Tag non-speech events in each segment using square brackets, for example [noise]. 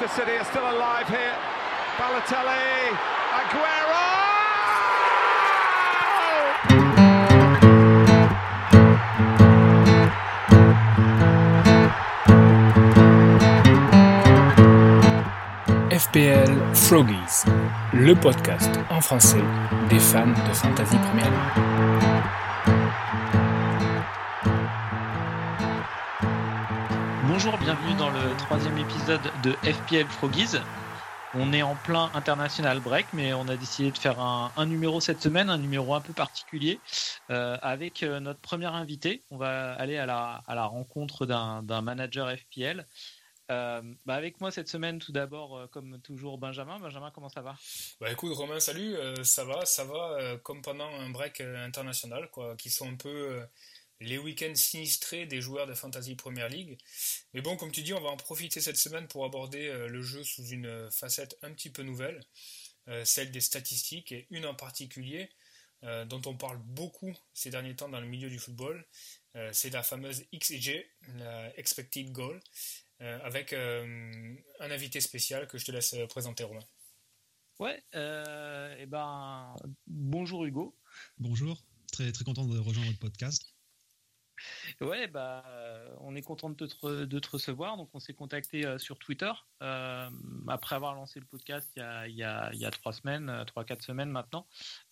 Manchester City are still alive here. Balotelli, Aguero! FPL Froggies, le podcast en français des fans de Fantasy Premier League. Bienvenue dans le troisième épisode de FPL Froggies. On est en plein international break, mais on a décidé de faire un, numéro cette semaine, un numéro un peu particulier, euh, avec euh, notre premier invité. On va aller à la, à la rencontre d'un manager FPL. Euh, bah avec moi cette semaine, tout d'abord, comme toujours, Benjamin. Benjamin, comment ça va? Bah écoute, Romain, salut. ça va, ça va, comme pendant un break international, quoi, qui sont un peu les week-ends sinistrés des joueurs de Fantasy Premier League. Mais bon, comme tu dis, on va en profiter cette semaine pour aborder euh, le jeu sous une facette un petit peu nouvelle, euh, celle des statistiques, et une en particulier euh, dont on parle beaucoup ces derniers temps dans le milieu du football, c'est la fameuse XG, la Expected Goal, avec un invité spécial que je te laisse présenter, Romain. Ouais, et eh ben, bonjour Hugo. Bonjour, très, très content de rejoindre votre podcast. Ouais, bah, on est content de te, recevoir. Donc, on s'est contacté euh, sur Twitter euh, après avoir lancé le podcast il y a, il y a, il y a trois semaines, euh, trois quatre semaines maintenant.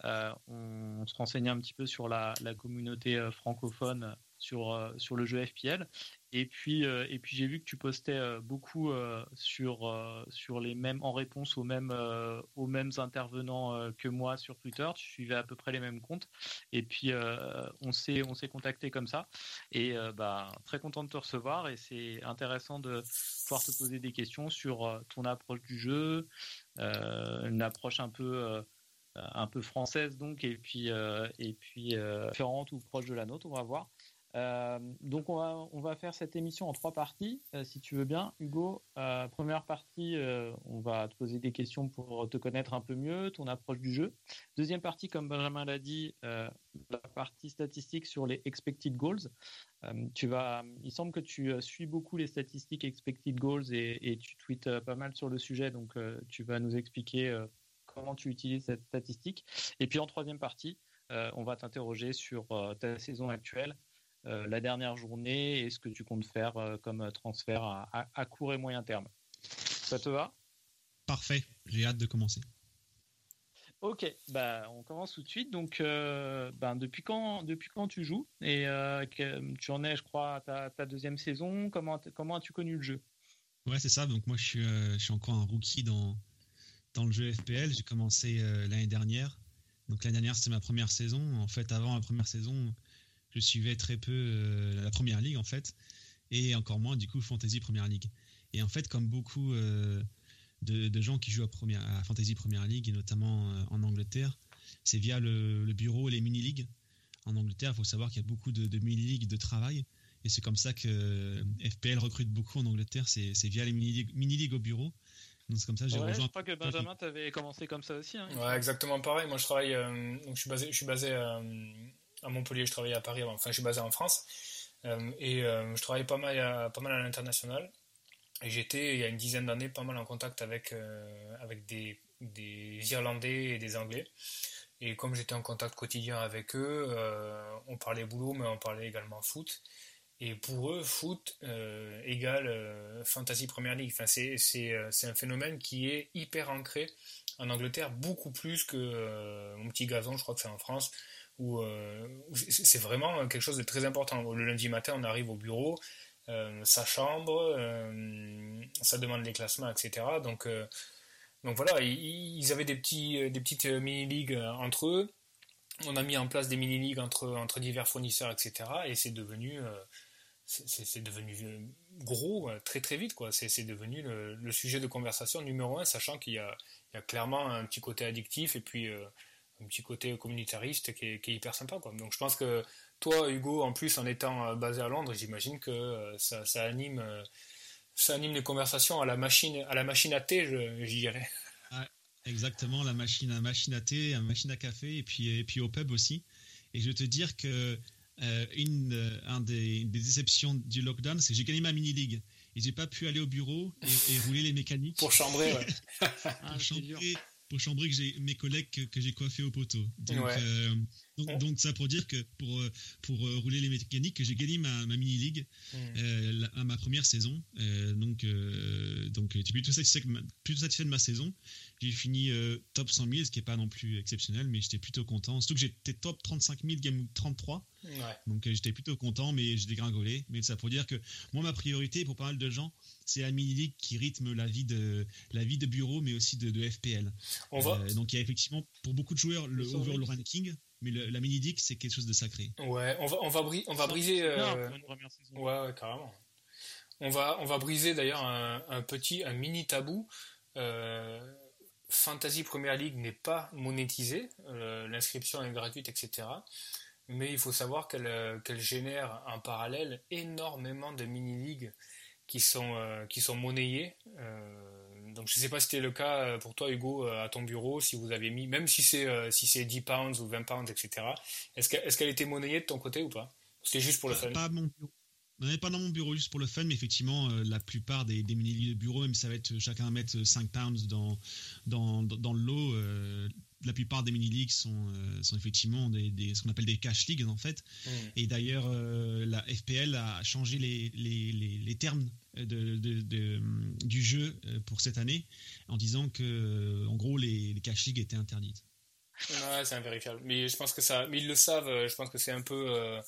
on, se renseignait un petit peu sur la communauté francophone sur, sur le jeu FPL et puis, euh, et puis j'ai vu que tu postais euh, beaucoup euh, sur, sur les mêmes, en réponse aux mêmes, aux mêmes intervenants que moi sur Twitter. Tu suivais à peu près les mêmes comptes. Et puis, on s'est, on s'est contacté comme ça. Et bah, très content de te recevoir. Et c'est intéressant de pouvoir te poser des questions sur ton approche du jeu, une approche un peu un peu française donc et puis et puis différente ou proche de la nôtre on va voir euh, donc on va, faire cette émission en trois parties, euh, si tu veux bien. Hugo, euh, première partie, on va te poser des questions pour te connaître un peu mieux, ton approche du jeu. Deuxième partie, comme Benjamin l'a dit, la partie statistique sur les expected goals. tu vas, il semble que tu suis beaucoup les statistiques expected goals et, et tu tweets pas mal sur le sujet, donc tu vas nous expliquer comment tu utilises cette statistique. Et puis en troisième partie, on va t'interroger sur ta saison actuelle la dernière journée et ce que tu comptes faire euh, comme transfert à, court et moyen terme. Ça te va? Parfait, j'ai hâte de commencer. Ok, bah, on commence tout de suite. Donc, euh, ben, depuis, quand, depuis quand tu joues? Et tu en es, je crois, à ta, deuxième saison. Comment, comment as-tu connu le jeu? Ouais, c'est ça. Donc, moi, je suis, je suis encore un rookie dans, dans le jeu FPL. J'ai commencé l'année dernière. Donc, l'année dernière, c'était ma première saison. En fait, avant la première saison, je suivais très peu euh, la première ligue en fait, et encore moins du coup Fantasy Première Ligue. Et en fait, comme beaucoup euh, de, gens qui jouent à, première, à Fantasy Première Ligue, et notamment euh, en Angleterre, c'est via le, bureau les mini-ligues. En Angleterre, il faut savoir qu'il y a beaucoup de, mini-ligues de travail. Et c'est comme ça que FPL recrute beaucoup en Angleterre, c'est via les mini-ligues au bureau. Donc c'est comme ça j'ai rejoint. Je crois que Benjamin, tu avais commencé comme ça aussi. Hein, ouais, exactement pareil. Moi, je travaille. donc je suis basé, je suis basé à Montpellier, je travaillais à Paris, enfin je suis basé en France, euh, et euh, je travaillais pas mal à, pas mal à l'international. Et j'étais, il y a une dizaine d'années, pas mal en contact avec, euh, avec des, des, Irlandais et des Anglais. Et comme j'étais en contact quotidien avec eux, on parlait boulot, mais on parlait également foot. Et pour eux, foot égale fantasy Premier League. Enfin, c'est un phénomène qui est hyper ancré en Angleterre, beaucoup plus que mon petit gazon, je crois que c'est en France où, euh, c'est vraiment quelque chose de très important. Le lundi matin, on arrive au bureau, euh, sa chambre, euh, ça demande les classements, etc. Donc, donc voilà, ils, avaient des, petits, des petites mini-ligues entre eux. On a mis en place des mini-ligues entre, entre divers fournisseurs, etc. Et c'est devenu, c'est devenu gros très très vite. C'est devenu le, sujet de conversation numéro un, sachant qu'il y, y, a clairement un petit côté addictif et puis un petit côté communitariste qui est, hyper sympa. Quoi. Donc je pense que toi, Hugo, en plus, en étant euh, basé à Londres, j'imagine que euh, ça, ça, anime, euh, ça anime les conversations à la machine à, la machine à thé, je, dirais. exactement, la machine à machine à thé, la machine à café, et puis, et puis au pub aussi. Et je veux te dire que une un des, des déceptions du lockdown, c'est que j'ai gagné ma mini league et j'ai pas pu aller au bureau et, rouler les mécaniques. Pour chambrer, ouais. [laughs] Ah, pour, chambrer, pour chambrer que j'ai mes collègues que, j'ai coiffé au poteau. Donc, euh, donc, ça pour dire que pour, euh, pour euh, rouler les mécaniques, que j'ai gagné ma, ma mini league mm. à ma première saison. donc donc j'étais plutôt satisfait, plutôt satisfait de ma saison. J'ai fini top 100 000, ce qui n'est pas non plus exceptionnel, mais j'étais plutôt content. Surtout que j'étais top 35 000, game 33. Donc j'étais plutôt content, mais j'ai dégringolé. Mais ça pour dire que moi, ma priorité pour pas mal de gens, c'est la mini-league qui rythme la vie de, la vie de bureau, mais aussi de, FPL. On va... donc il y a effectivement, pour beaucoup de joueurs, le overall ranking, mais la mini-league, c'est quelque chose de sacré. Ouais, on va, on va, on va briser... Euh... Ouais, ouais, carrément. On va, on va briser d'ailleurs un, un, petit, un mini tabou. Euh, Fantasy Premier League n'est pas monétisée, euh, l'inscription est gratuite, etc. Mais il faut savoir qu'elle euh, génère en parallèle énormément de mini-ligues qui sont, euh, qui sont monnayées. donc je ne sais pas si c'était le cas pour toi Hugo à ton bureau, si vous avez mis, même si c'est si c'est 10 pounds ou 20 pounds, etc. Est-ce qu'elle est était monnayée de ton côté ou pas? C'était juste pour le fun? Pas mon bureau. Non, pas dans mon bureau juste pour le fun, mais effectivement, euh, la plupart des, des mini de bureau, même ça va être chacun mettre 5 pounds dans, dans, dans, le lot. Euh, la plupart des mini-leagues sont, euh, sont effectivement des, des, ce qu'on appelle des cash leagues en fait. Mm. Et d'ailleurs, la FPL a changé les, les, les, termes de, de, du jeu pour cette année en disant que, en gros, les, cash leagues étaient interdites. Ouais, c'est invérifiable. Mais je pense que ça, mais ils le savent. Je pense que c'est un peu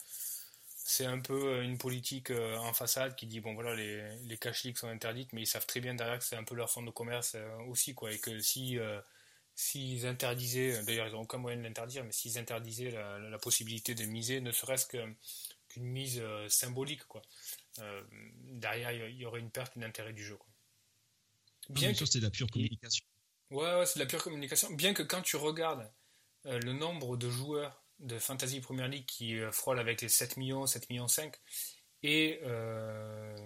c'est un peu euh, une politique euh, en façade qui dit bon voilà les, les cash leaks sont interdites mais ils savent très bien derrière que c'est un peu leur fond de commerce euh, aussi quoi et que si s'ils interdisaient d'ailleurs ils n'ont aucun moyen de l'interdire mais s'ils interdisaient la, possibilité de miser ne serait-ce qu'une mise symbolique quoi. Derrière il y aurait une perte d'intérêt du jeu quoi. bien sûr c'est de la pure communication. Ouais, ouais c'est de la pure communication. Bien que quand tu regardes le nombre de joueurs de Fantasy Premier League qui euh, frôle avec les 7 millions, 7 millions 5, et euh,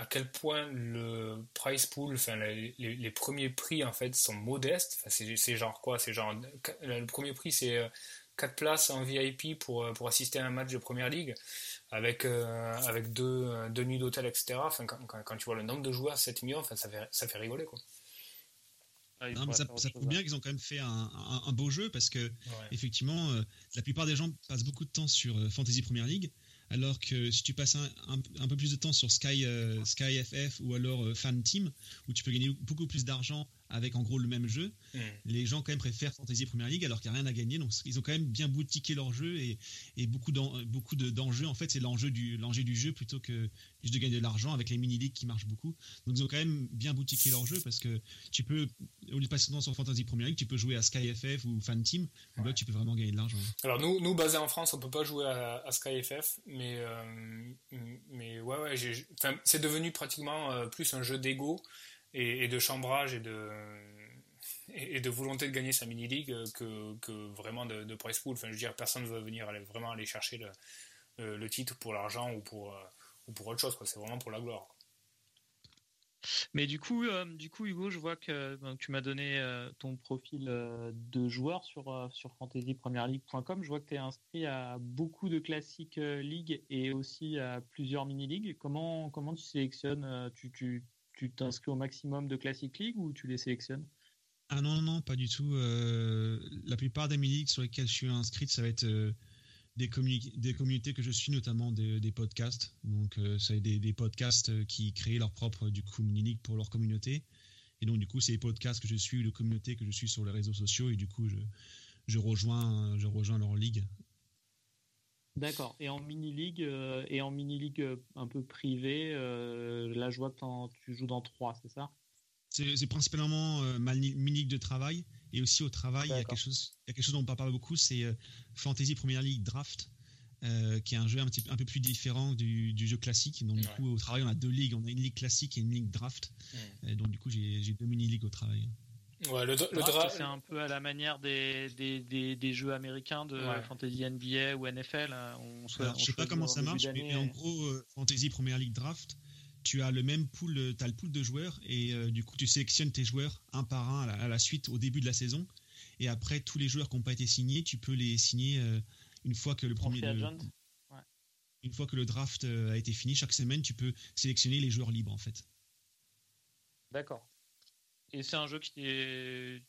à quel point le price pool, enfin les, premiers prix en fait sont modestes. c'est genre quoi? C'est genre le premier prix c'est 4 euh, places en VIP pour, pour assister à un match de Première Ligue avec, avec deux, deux nuits d'hôtel, etc. Enfin, quand, quand, tu vois le nombre de joueurs, 7 millions, enfin, ça, fait, ça fait rigoler quoi. Ah, ça, prouve bien qu'ils ont quand même fait un, beau jeu parce que effectivement, euh, la plupart des gens passent beaucoup de temps sur euh, Fantasy Premier League, alors que si tu passes un, peu plus de temps sur Sky, euh, Sky FF ou alors Fan Team, où tu peux gagner beaucoup plus d'argent avec en gros le même jeu, hmm. les gens quand même préfèrent Fantasy Premier League alors qu'il n'y a rien à gagner. Donc ils ont quand même bien boutiqué leur jeu et, et beaucoup d'enjeux. en fait, c'est l'enjeu du, du jeu plutôt que juste de gagner de l'argent avec les mini-ligues qui marchent beaucoup. Donc ils ont quand même bien boutiqué leur jeu parce que tu peux, au lieu de passer sur Fantasy Premier League, tu peux jouer à Sky FF ou Fan Team. Là, tu peux vraiment gagner de l'argent. Alors nous, nous basés en France, on peut pas jouer à, Sky FF, mais, euh, mais ouais, ouais c'est devenu pratiquement euh, plus un jeu d'ego et, de chambrage et de, et, de volonté de gagner sa mini-league que, que, vraiment de, de price pool. Enfin, je veux dire, personne ne veut venir vraiment aller chercher le, le, titre pour l'argent ou pour, euh, ou pour autre chose. C'est vraiment pour la gloire. Mais du coup, euh, du coup, Hugo, je vois que tu m'as donné euh, ton profil de joueur sur, sur fantasypremièrleague.com. Je vois que tu es inscrit à beaucoup de classiques ligues et aussi à plusieurs mini-ligues. Comment, comment tu sélectionnes tu, tu t'inscris au maximum de Classic League ou tu les sélectionnes? Ah non, non, pas du tout. Euh, la plupart des mini sur lesquelles je suis inscrit, ça va être euh, des, des, communautés que je suis, notamment des, podcasts. Donc, euh, ça être des, podcasts qui créent leur propre du coup, mini-league pour leur communauté. Et donc, du coup, c'est les podcasts que je suis, les communautés que je suis sur les réseaux sociaux. Et du coup, je, je, rejoins, je rejoins leur ligue. D'accord. Et en mini league euh, et en mini league euh, un peu privée, euh, là je vois que tu joues dans trois, c'est ça? C'est principalement ma mini league de travail et aussi au travail il y a quelque chose, il y a quelque chose dont on parle beaucoup, c'est Fantasy Premier League Draft. qui est un jeu un, petit, un peu plus différent du, jeu classique. Donc, du coup, au travail, on a deux ligues. On a une ligue classique et une ligue draft. donc, du coup, j'ai deux mini-ligues au travail. Ouais, le, C'est un peu à la manière des, des, des, jeux américains de Fantasy NBA ou NFL. Hein. On ne je sais pas comment ça marche, mais en gros, euh, Fantasy Premier League Draft, tu as le même pool, euh, as le pool de joueurs et euh, du coup, tu sélectionnes tes joueurs un par un à la, suite au début de la saison. Et après, tous les joueurs qui n'ont pas été signés, tu peux les signer une fois que le premier. une fois que le draft a été fini, chaque semaine, tu peux sélectionner les joueurs libres en fait. D'accord. Et c'est un jeu qui est,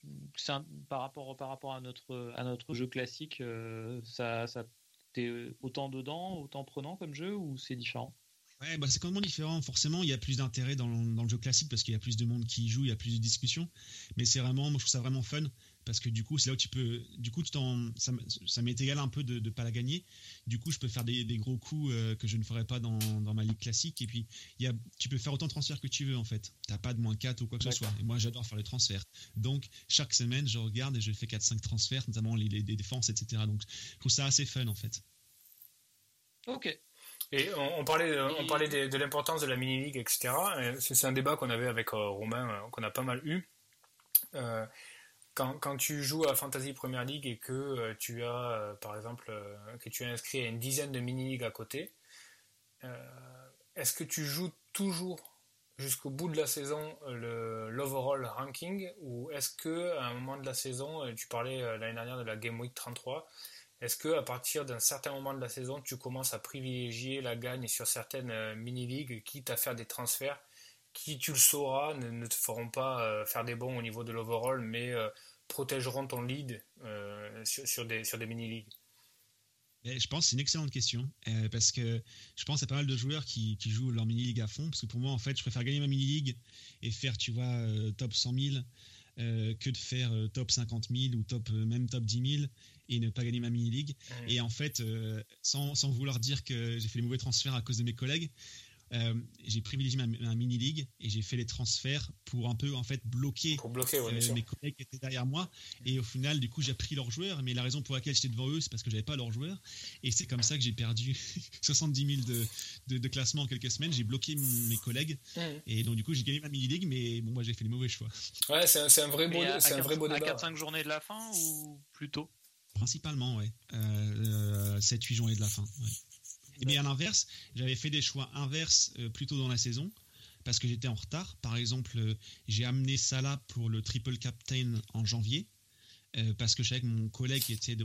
par rapport par rapport à notre à notre jeu classique, ça ça t'es autant dedans, autant prenant comme jeu ou c'est différent? Ouais, bah c'est complètement différent. Forcément, il y a plus d'intérêt dans, dans, le jeu classique parce qu'il y a plus de monde qui y joue, il y a plus de discussions. Mais c'est vraiment, moi je trouve ça vraiment fun parce que du coup, c'est là où tu peux. Du coup, tu ça, ça m'est égal un peu de ne pas la gagner. Du coup, je peux faire des, des gros coups euh, que je ne ferais pas dans, dans, ma ligue classique. Et puis, y a, tu peux faire autant de transferts que tu veux en fait. Tu n'as pas de moins 4 ou quoi que ce soit. Et moi, j'adore faire les transferts. Donc, chaque semaine, je regarde et je fais 4-5 transferts, notamment les, les, les défenses, etc. Donc, je trouve ça assez fun en fait. Ok. Et on, parlait, on parlait de, l'importance de la mini-league, etc. C'est un débat qu'on avait avec euh, Romain, euh, qu'on a pas mal eu. Euh, quand, tu joues à Fantasy Premier League et que tu as, par exemple, que tu es inscrit à une dizaine de mini-ligues à côté, est-ce que tu joues toujours jusqu'au bout de la saison l'overall ranking? Ou est-ce que à un moment de la saison, tu parlais l'année dernière de la Game Week 33, est-ce que à partir d'un certain moment de la saison, tu commences à privilégier la gagne sur certaines euh, mini-ligues, quitte à faire des transferts qui, tu le sauras, ne, te feront pas euh, faire des bons au niveau de l'overall, mais euh, protégeront ton lead sur, des, sur des mini-ligues je pense que c'est une excellente question parce que je pense a pas mal de joueurs qui, jouent leur mini-league à fond parce que pour moi en fait je préfère gagner ma mini-league et faire tu vois top 100 000 que de faire top 50 000 ou top même top 10 000 et ne pas gagner ma mini-league. Et en fait, euh, sans, sans, vouloir dire que j'ai fait les mauvais transferts à cause de mes collègues, euh, j'ai privilégié ma, mini league et j'ai fait les transferts pour un peu en fait bloquer, bloquer euh, mes collègues qui étaient derrière moi. Et au final du coup j'ai pris leurs joueurs. Mais la raison pour laquelle j'étais devant eux c'est parce que j'avais pas leurs joueurs. Et c'est comme ça que j'ai perdu [laughs] 70 000 de, de, classement en quelques semaines. J'ai bloqué mes collègues. Et donc du coup j'ai gagné ma mini league mais bon moi j'ai fait les mauvais choix. Ouais c'est un, vrai beau c'est un vrai beau débat. à 4-5 journées de la fin ou plutôt Principalement, ouais. 7-8 euh, journées de la fin. Et bien à l'inverse, j'avais fait des choix inverses euh, plutôt dans la saison parce que j'étais en retard. Par exemple, euh, j'ai amené Salah pour le triple captain en janvier. parce que je savais que mon collègue qui, était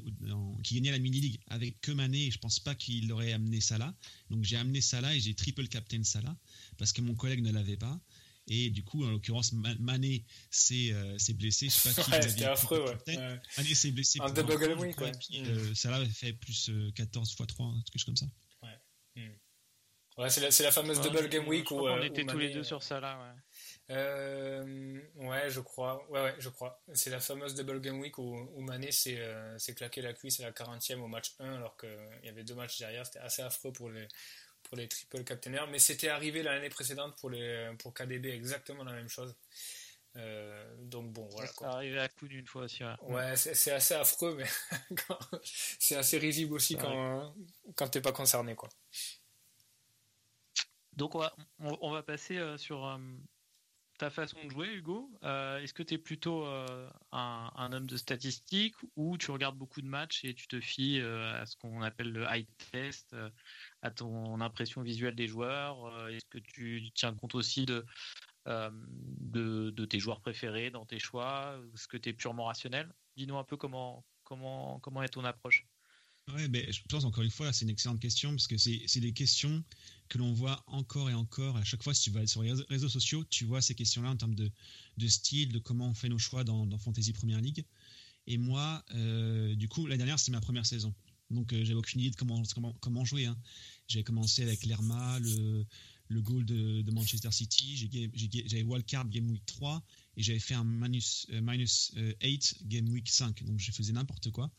qui gagnait la mini-league avec que Mané, et je pense pas qu'il aurait amené Salah. Donc j'ai amené Salah et j'ai triple captain Salah parce que mon collègue ne l'avait pas. Et du coup, en l'occurrence, Mané s'est euh, blessé. Je sais pas [laughs] qui ouais, C'était affreux, ouais. Mané s'est blessé. Un double. Euh, Salah fait plus 14 x 3, quelque chose comme ça. Hmm. ouais c'est la, la, fameuse double game week où. on était tous les deux sur Salah, ouais. Euh, ouais, je crois. Ouais, ouais, je crois. C'est la fameuse double game week où, où Mané s'est claqué la cuisse à la 40e au match 1 alors qu'il y avait deux matchs derrière. C'était assez affreux pour les, pour les triple captainers, mais c'était arrivé l'année précédente pour, les, pour KDB exactement la même chose. Euh, donc bon, voilà. Ça arrivé à coup d'une fois aussi. Ouais, c'est assez affreux, mais [laughs] c'est assez risible aussi quand, quand t'es pas concerné, quoi. Donc on va, on va passer euh, sur euh, ta façon de jouer, Hugo. Est-ce que tu es plutôt un, un, homme de statistiques ou tu regardes beaucoup de matchs et tu te fies à ce qu'on appelle le high test à ton impression visuelle des joueurs? Est-ce que tu tiens compte aussi euh, de, tes joueurs préférés dans tes choix Est-ce que tu es purement rationnel? Dis-nous un peu comment, comment, comment est ton approche. Ouais, mais je pense encore une fois, c'est une excellente question parce que c'est des questions que l'on voit encore et encore. À chaque fois, si tu vas sur les réseaux sociaux, tu vois ces questions-là en termes de, de, style, de comment on fait nos choix dans, Fantasy Premier League. Et moi, euh, du coup, l'année dernière, c'était ma première saison. Donc, j'avais aucune idée de comment, comment, jouer. Hein. J'ai commencé avec l'Erma, le, le goal de, Manchester City. J'avais wildcard Game Week 3 et j'avais fait un minus, euh, minus 8 euh, Game Week 5. Donc je faisais n'importe quoi.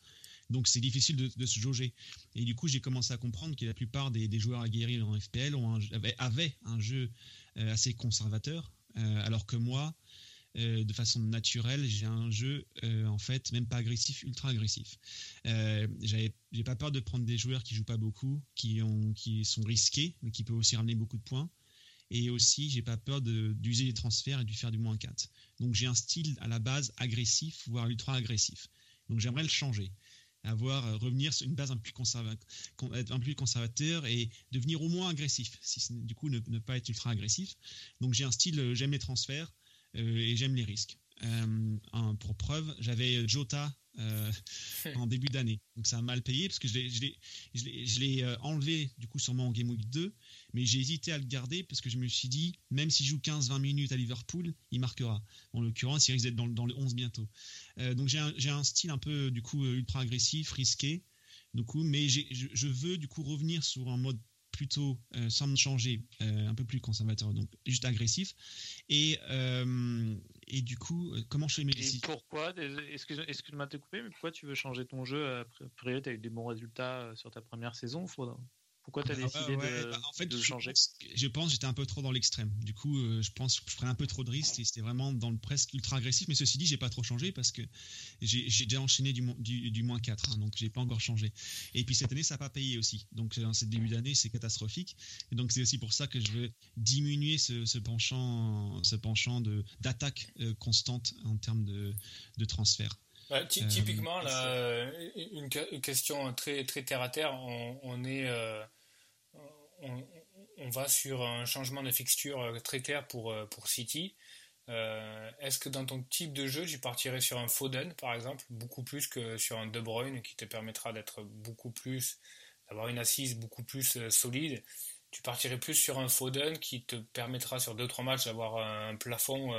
Donc c'est difficile de, se jauger. Et du coup, j'ai commencé à comprendre que la plupart des, des joueurs aguerris en FPL avaient, un jeu euh, assez conservateur, alors que moi, euh, de façon naturelle. J'ai un jeu, euh, en fait, même pas agressif, ultra agressif. Euh, j'ai pas peur de prendre des joueurs qui jouent pas beaucoup, qui, ont, qui sont risqués, mais qui peuvent aussi ramener beaucoup de points. Et aussi, j'ai pas peur d'user les transferts et de faire du moins 4. Donc j'ai un style à la base agressif, voire ultra agressif. Donc j'aimerais le changer avoir revenir sur une base un peu plus, un plus conservateur et devenir au moins agressif, si du coup ne, ne, pas être ultra agressif. Donc j'ai un style, j'aime les transferts, euh, et j'aime les risques. pour preuve, j'avais Jota euh, [laughs] en début d'année. Donc ça a mal payé parce que je l'ai enlevé du coup sûrement en Game Week 2, mais j'ai hésité à le garder parce que je me suis dit, même s'il joue 15-20 minutes à Liverpool, il marquera. En l'occurrence, il risque d'être dans, dans, le 11 bientôt. Euh, donc j'ai un, un, style un peu du coup ultra agressif, risqué, du coup, mais je, je veux du coup revenir sur un mode plutôt, euh, sans me changer, euh, un peu plus conservateur, donc juste agressif. Et, euh, et du coup, comment je fais mes décisions? Pourquoi Excuse-moi de te couper, mais pourquoi tu veux changer ton jeu Après, tu as eu des bons résultats sur ta première saison. Faudra... Pourquoi tu as ah, décidé de, bah, en fait, de changer? Je pense que j'étais un peu trop dans l'extrême. Du coup, euh, je pense que je ferais un peu trop de risques et c'était vraiment dans le presque ultra agressif. Mais ceci dit, j'ai pas trop changé parce que j'ai déjà enchaîné du, du, du moins 4, hein, donc j'ai pas encore changé. Et puis cette année, ça n'a pas payé aussi. Donc dans ce début d'année, c'est catastrophique. Et donc c'est aussi pour ça que je veux diminuer ce, penchant, ce penchant d'attaque euh, constante en termes de, de transfert. Bah, typiquement, là, une, question très, très terre à terre, on, on est on, va sur un changement de fixture euh, très clair pour, euh, pour City. Euh, est-ce que dans ton type de jeu, tu partirais sur un Foden, par exemple, beaucoup plus que sur un De Bruyne, qui te permettra d'être beaucoup plus, d'avoir une assise beaucoup plus solide? Tu partirais plus sur un Foden qui te permettra sur 2-3 matchs d'avoir un plafond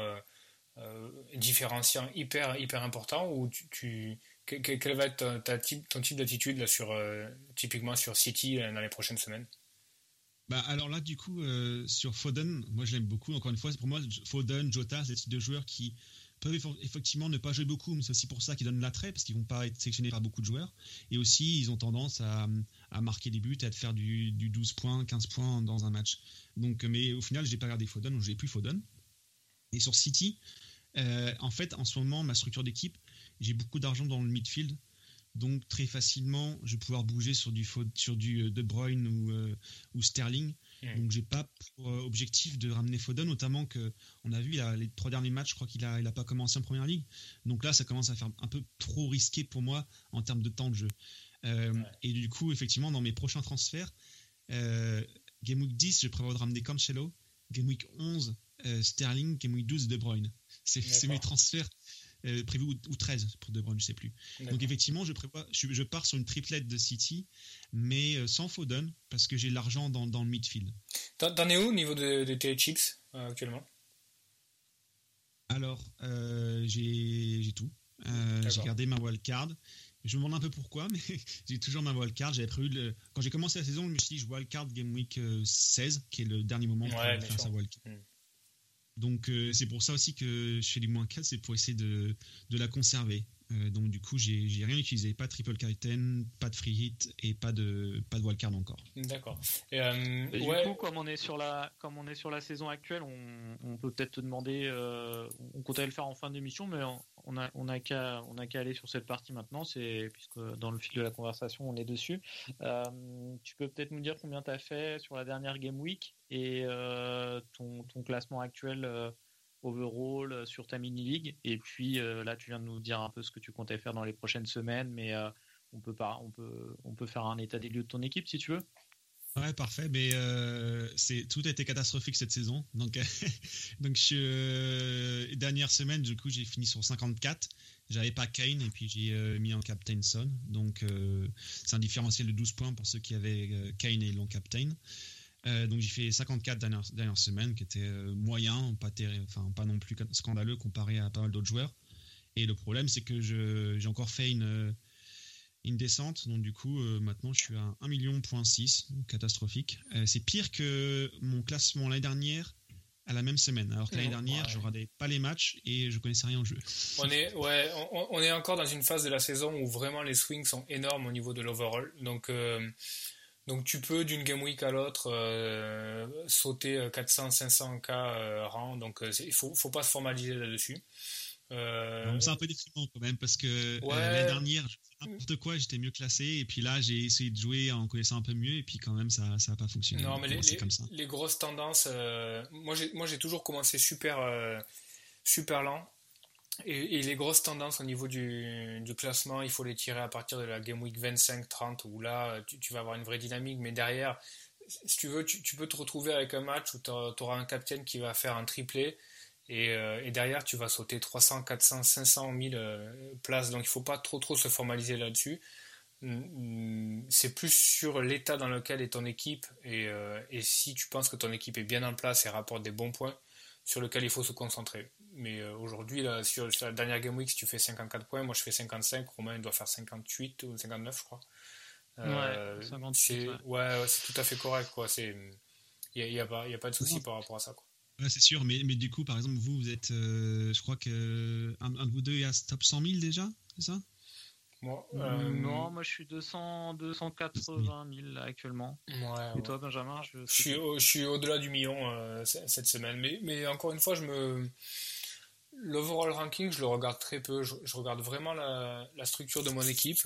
différenciant hyper, hyper important ou tu, quel va être ton type d'attitude sur, typiquement sur City dans les prochaines semaines? Bah, alors là, du coup, euh, sur Foden, moi je l'aime beaucoup. Encore une fois, pour moi, Foden, Jota, c'est deux joueurs qui peuvent effectivement ne pas jouer beaucoup, mais c'est aussi pour ça qu'ils donnent l'attrait, parce qu'ils vont pas être sélectionnés par beaucoup de joueurs. Et aussi, ils ont tendance à, marquer des buts et à faire du, 12 points, 15 points dans un match. Donc, mais au final, j'ai pas regardé Foden, donc j'ai plus Foden. Et sur City, euh, en fait, en ce moment, ma structure d'équipe, j'ai beaucoup d'argent dans le midfield. Donc très facilement, je vais pouvoir bouger sur du, sur du euh, De Bruyne ou, euh, ou Sterling. Donc Donc j'ai pas pour euh, objectif de ramener Foden, notamment que on a vu les trois derniers matchs, je crois qu'il a, il a pas commencé en première ligue. Donc là, ça commence à faire un peu trop risqué pour moi en termes de temps de jeu. Et du coup, effectivement, dans mes prochains transferts, Game Week 10, je prévois de ramener Cancelo. Game Week 11, Sterling. Game Week 12, De Bruyne. C'est mes transferts euh, prévu ou, 13 pour De Bruyne, je sais plus. Donc effectivement, je, prévois, je, pars sur une triplette de City, mais euh, sans Foden, parce que j'ai l'argent dans, dans, le midfield. T'en es où au niveau de, tes chips euh, actuellement? Alors, j'ai tout. j'ai gardé ma wildcard. Je me demande un peu pourquoi, [laughs] mais j'ai toujours ma wildcard. J'avais prévu le... Quand j'ai commencé la saison, je me suis dit, je wildcard Game Week 16, qui est le dernier moment pour faire sa wildcard. Hmm. Donc euh, c'est pour ça aussi que je fais du moins 4, c'est pour essayer de, de la conserver. Euh, donc du coup, j'ai rien utilisé, pas de triple captain, pas de free hit et pas de pas de wildcard encore. D'accord. Et, euh, Du coup, comme on est sur la comme on est sur la saison actuelle, on, on peut peut-être te demander, euh, on comptait le faire en fin d'émission, mais on a qu'à aller sur cette partie maintenant, puisque dans le fil de la conversation on est dessus. tu peux peut-être nous dire combien tu as fait sur la dernière game week et ton ton classement actuel overall euh, sur ta mini league. Et puis euh, là, tu viens de nous dire un peu ce que tu comptais faire dans les prochaines semaines, mais euh, on peut faire un état des lieux de ton équipe si tu veux. Ouais, parfait. Mais c'est tout a été catastrophique cette saison. Donc, [laughs] donc je, dernière semaine, du coup, j'ai fini sur 54. J'avais pas Kane et puis j'ai mis en captain Son. Donc, c'est un différentiel de 12 points pour ceux qui avaient Kane et l'ont captain. Euh, donc j'ai fait 54 dernières, dernières semaines, qui était euh, moyen, pas, enfin, pas non plus scandaleux comparé à pas mal d'autres joueurs. Et le problème, c'est que j'ai encore fait une, une descente, donc du coup, euh, maintenant je suis à 1 million, catastrophique. c'est pire que mon classement l'année dernière à la même semaine. Alors que l'année dernière, je regardais pas les matchs et je connaissais rien au jeu. On est, ouais, on, est encore dans une phase de la saison où vraiment les swings sont énormes au niveau de l'overall. Donc, donc tu peux d'une game week à l'autre euh, sauter 400, 500 k rang. Donc euh, il faut, faut pas se formaliser là-dessus. Euh, c'est un peu déprimant quand même parce que l'année dernière, n'importe quoi, j'étais mieux classé et puis là j'ai essayé de jouer en connaissant un peu mieux et puis quand même ça ça pas fonctionné. Non mais les, les, grosses tendances, moi j'ai moi j'ai toujours commencé super super lent et, les grosses tendances au niveau du, classement, il faut les tirer à partir de la Game Week 25-30, où là, tu, vas avoir une vraie dynamique. Mais derrière, si tu veux, tu, peux te retrouver avec un match où tu auras un capitaine qui va faire un triplé Et, et, derrière, tu vas sauter 300, 400, 500, 1000 places. Donc il ne faut pas trop trop se formaliser là-dessus. C'est plus sur l'état dans lequel est ton équipe et, et, si tu penses que ton équipe est bien en place et rapporte des bons points, sur lequel il faut se concentrer. Mais aujourd'hui, là, sur, la dernière Game Week, si tu fais 54 points, moi je fais 55, Romain il doit faire 58 ou 59, je crois. Euh, c'est ouais, c'est tout à fait correct. Quoi. Il n'y a, a, pas, a pas de souci par rapport à ça. Quoi. Ouais, c'est sûr, mais, mais du coup, par exemple, vous, vous êtes, euh, je crois que un, de vous deux est à top 100 000 déjà, c'est ça? Moi, euh, Non, moi je suis 200, 280 000 actuellement. Ouais, Et toi, Benjamin Je, je suis, au, je suis au-delà du million cette semaine. Mais, mais encore une fois, je me. L'overall ranking, je le regarde très peu. Je, je regarde vraiment la, la, structure de mon équipe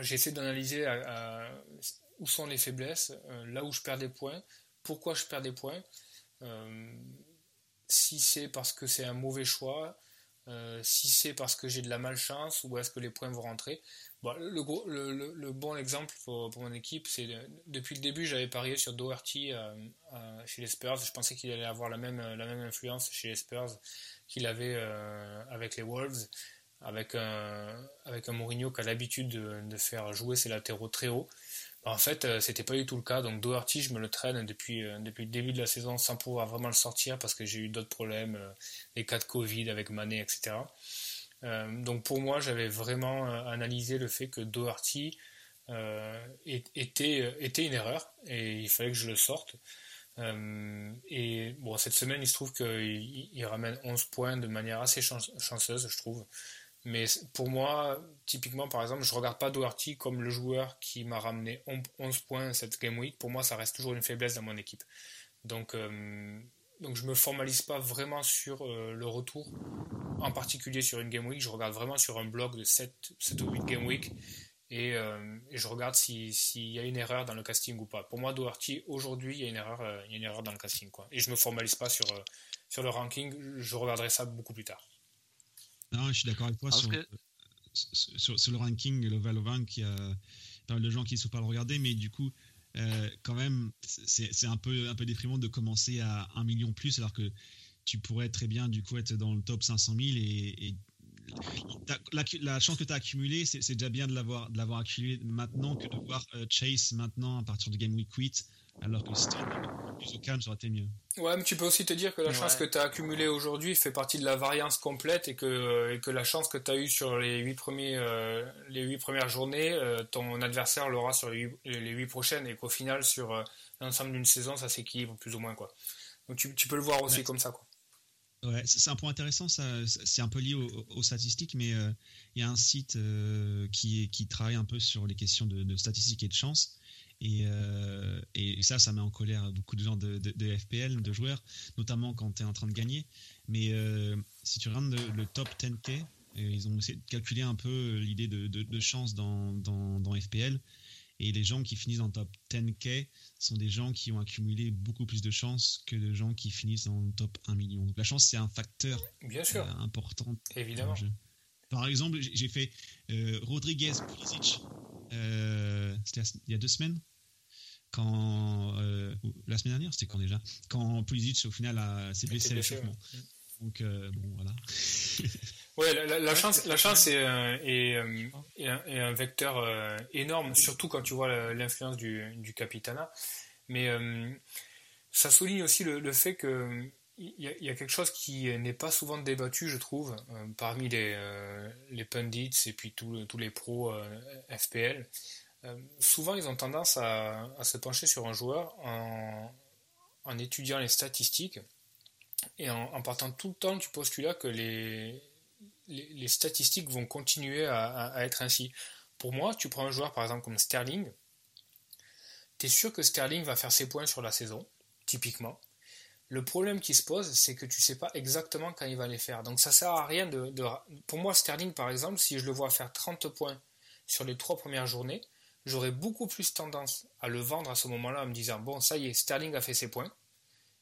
j'essaie d'analyser où sont les faiblesses, euh, là où je perds des points, pourquoi je perds des points, euh, si c'est parce que c'est un mauvais choix, euh, si c'est parce que j'ai de la malchance ou est-ce que les points vont rentrer. Bon, le, bon exemple pour, mon équipe, c'est depuis le début, j'avais parié sur Doherty chez les Spurs. Je pensais qu'il allait avoir la même, influence chez les Spurs qu'il avait avec les Wolves avec un, avec un Mourinho qui a l'habitude de, faire jouer ses latéraux très haut. En fait, euh, c'était pas du tout le cas. Donc Doherty, je me le traîne depuis, euh, depuis le début de la saison sans pouvoir vraiment le sortir parce que j'ai eu d'autres problèmes, euh, les cas de Covid avec Mané, etc. donc pour moi, j'avais vraiment analysé le fait que Doherty était, était une erreur et il fallait que je le sorte. et bon, cette semaine, il se trouve qu'il il ramène 11 points de manière assez chanceuse, je trouve. Mais pour moi, typiquement, par exemple, je ne regarde pas Doherty comme le joueur qui m'a ramené 11 points cette Game Week. Pour moi, ça reste toujours une faiblesse dans mon équipe. Donc, euh, donc je ne me formalise pas vraiment sur euh, le retour, en particulier sur une Game Week. Je regarde vraiment sur un bloc de 7, 7 ou 8 Game Week et, euh, je regarde s'il y a une erreur dans le casting ou pas. Pour moi, Doherty, aujourd'hui, il y a une erreur, il y a une erreur dans le casting. Et je ne me formalise pas sur, sur le ranking. Je regarderai ça beaucoup plus tard. Non, je suis d'accord avec toi sur, sur, le ranking, le Valorant, il y a pas mal de gens qui ne sont pas le regarder, mais du coup, euh, quand même, c'est un peu, un peu déprimant de commencer à 1 million plus, alors que tu pourrais très bien, du coup, être dans le top 500 000 et, la, la, chance que tu as accumulée, c'est déjà bien de l'avoir accumulée maintenant que de voir euh, Chase maintenant à partir du Game Week 8 alors que si c'était plus au calme, ça aurait été mieux. Ouais, mais tu peux aussi te dire que la chance que tu as accumulée aujourd'hui fait partie de la variance complète et que, et que la chance que tu as eue sur les 8, premiers, euh, les 8 premières journées, euh, ton adversaire l'aura sur les 8, les prochaines et qu'au final, sur euh, l'ensemble d'une saison, ça s'équilibre plus ou moins. Quoi. Donc tu, tu peux le voir aussi comme ça. Quoi. Ouais, c'est un point intéressant, ça, c'est un peu lié aux, statistiques, mais il y a un site qui, qui travaille un peu sur les questions de, de statistiques et de chance euh, et, ça, ça met en colère beaucoup de gens de, FPL, de joueurs, notamment quand tu es en train de gagner. Mais euh, si tu regardes le, top 10K, euh, ils ont essayé de calculer un peu l'idée de, de, chance dans, dans, FPL. Et les gens qui finissent dans le top 10K sont des gens qui ont accumulé beaucoup plus de chance que de gens qui finissent dans le top 1 million. la chance, c'est un facteur Bien sûr. important. Évidemment. Par exemple, j'ai fait Rodriguez Pulisic c'était il y a deux semaines quand euh, la semaine dernière c'était quand déjà? Quand Pulisic au final s'est blessé à l'échauffement donc euh, bon voilà. [laughs] Ouais la, chance la chance est, un, vecteur énorme surtout quand tu vois l'influence du, du capitana. Mais ça souligne aussi le, fait que il y, a, quelque chose qui n'est pas souvent débattu, je trouve, euh, parmi les, euh, les pundits et puis tous les pros euh, FPL. souvent, ils ont tendance à, se pencher sur un joueur en, en étudiant les statistiques et en, partant tout le temps du postulat que les, les, statistiques vont continuer à, à, être ainsi. Pour moi, tu prends un joueur par exemple comme Sterling, tu es sûr que Sterling va faire ses points sur la saison, typiquement le problème qui se pose, c'est que tu sais pas exactement quand il va les faire. Donc ça sert à rien de, Pour moi, Sterling, par exemple, si je le vois faire 30 points sur les trois premières journées, j'aurais beaucoup plus tendance à le vendre à ce moment-là en me disant bon, ça y est, Sterling a fait ses points.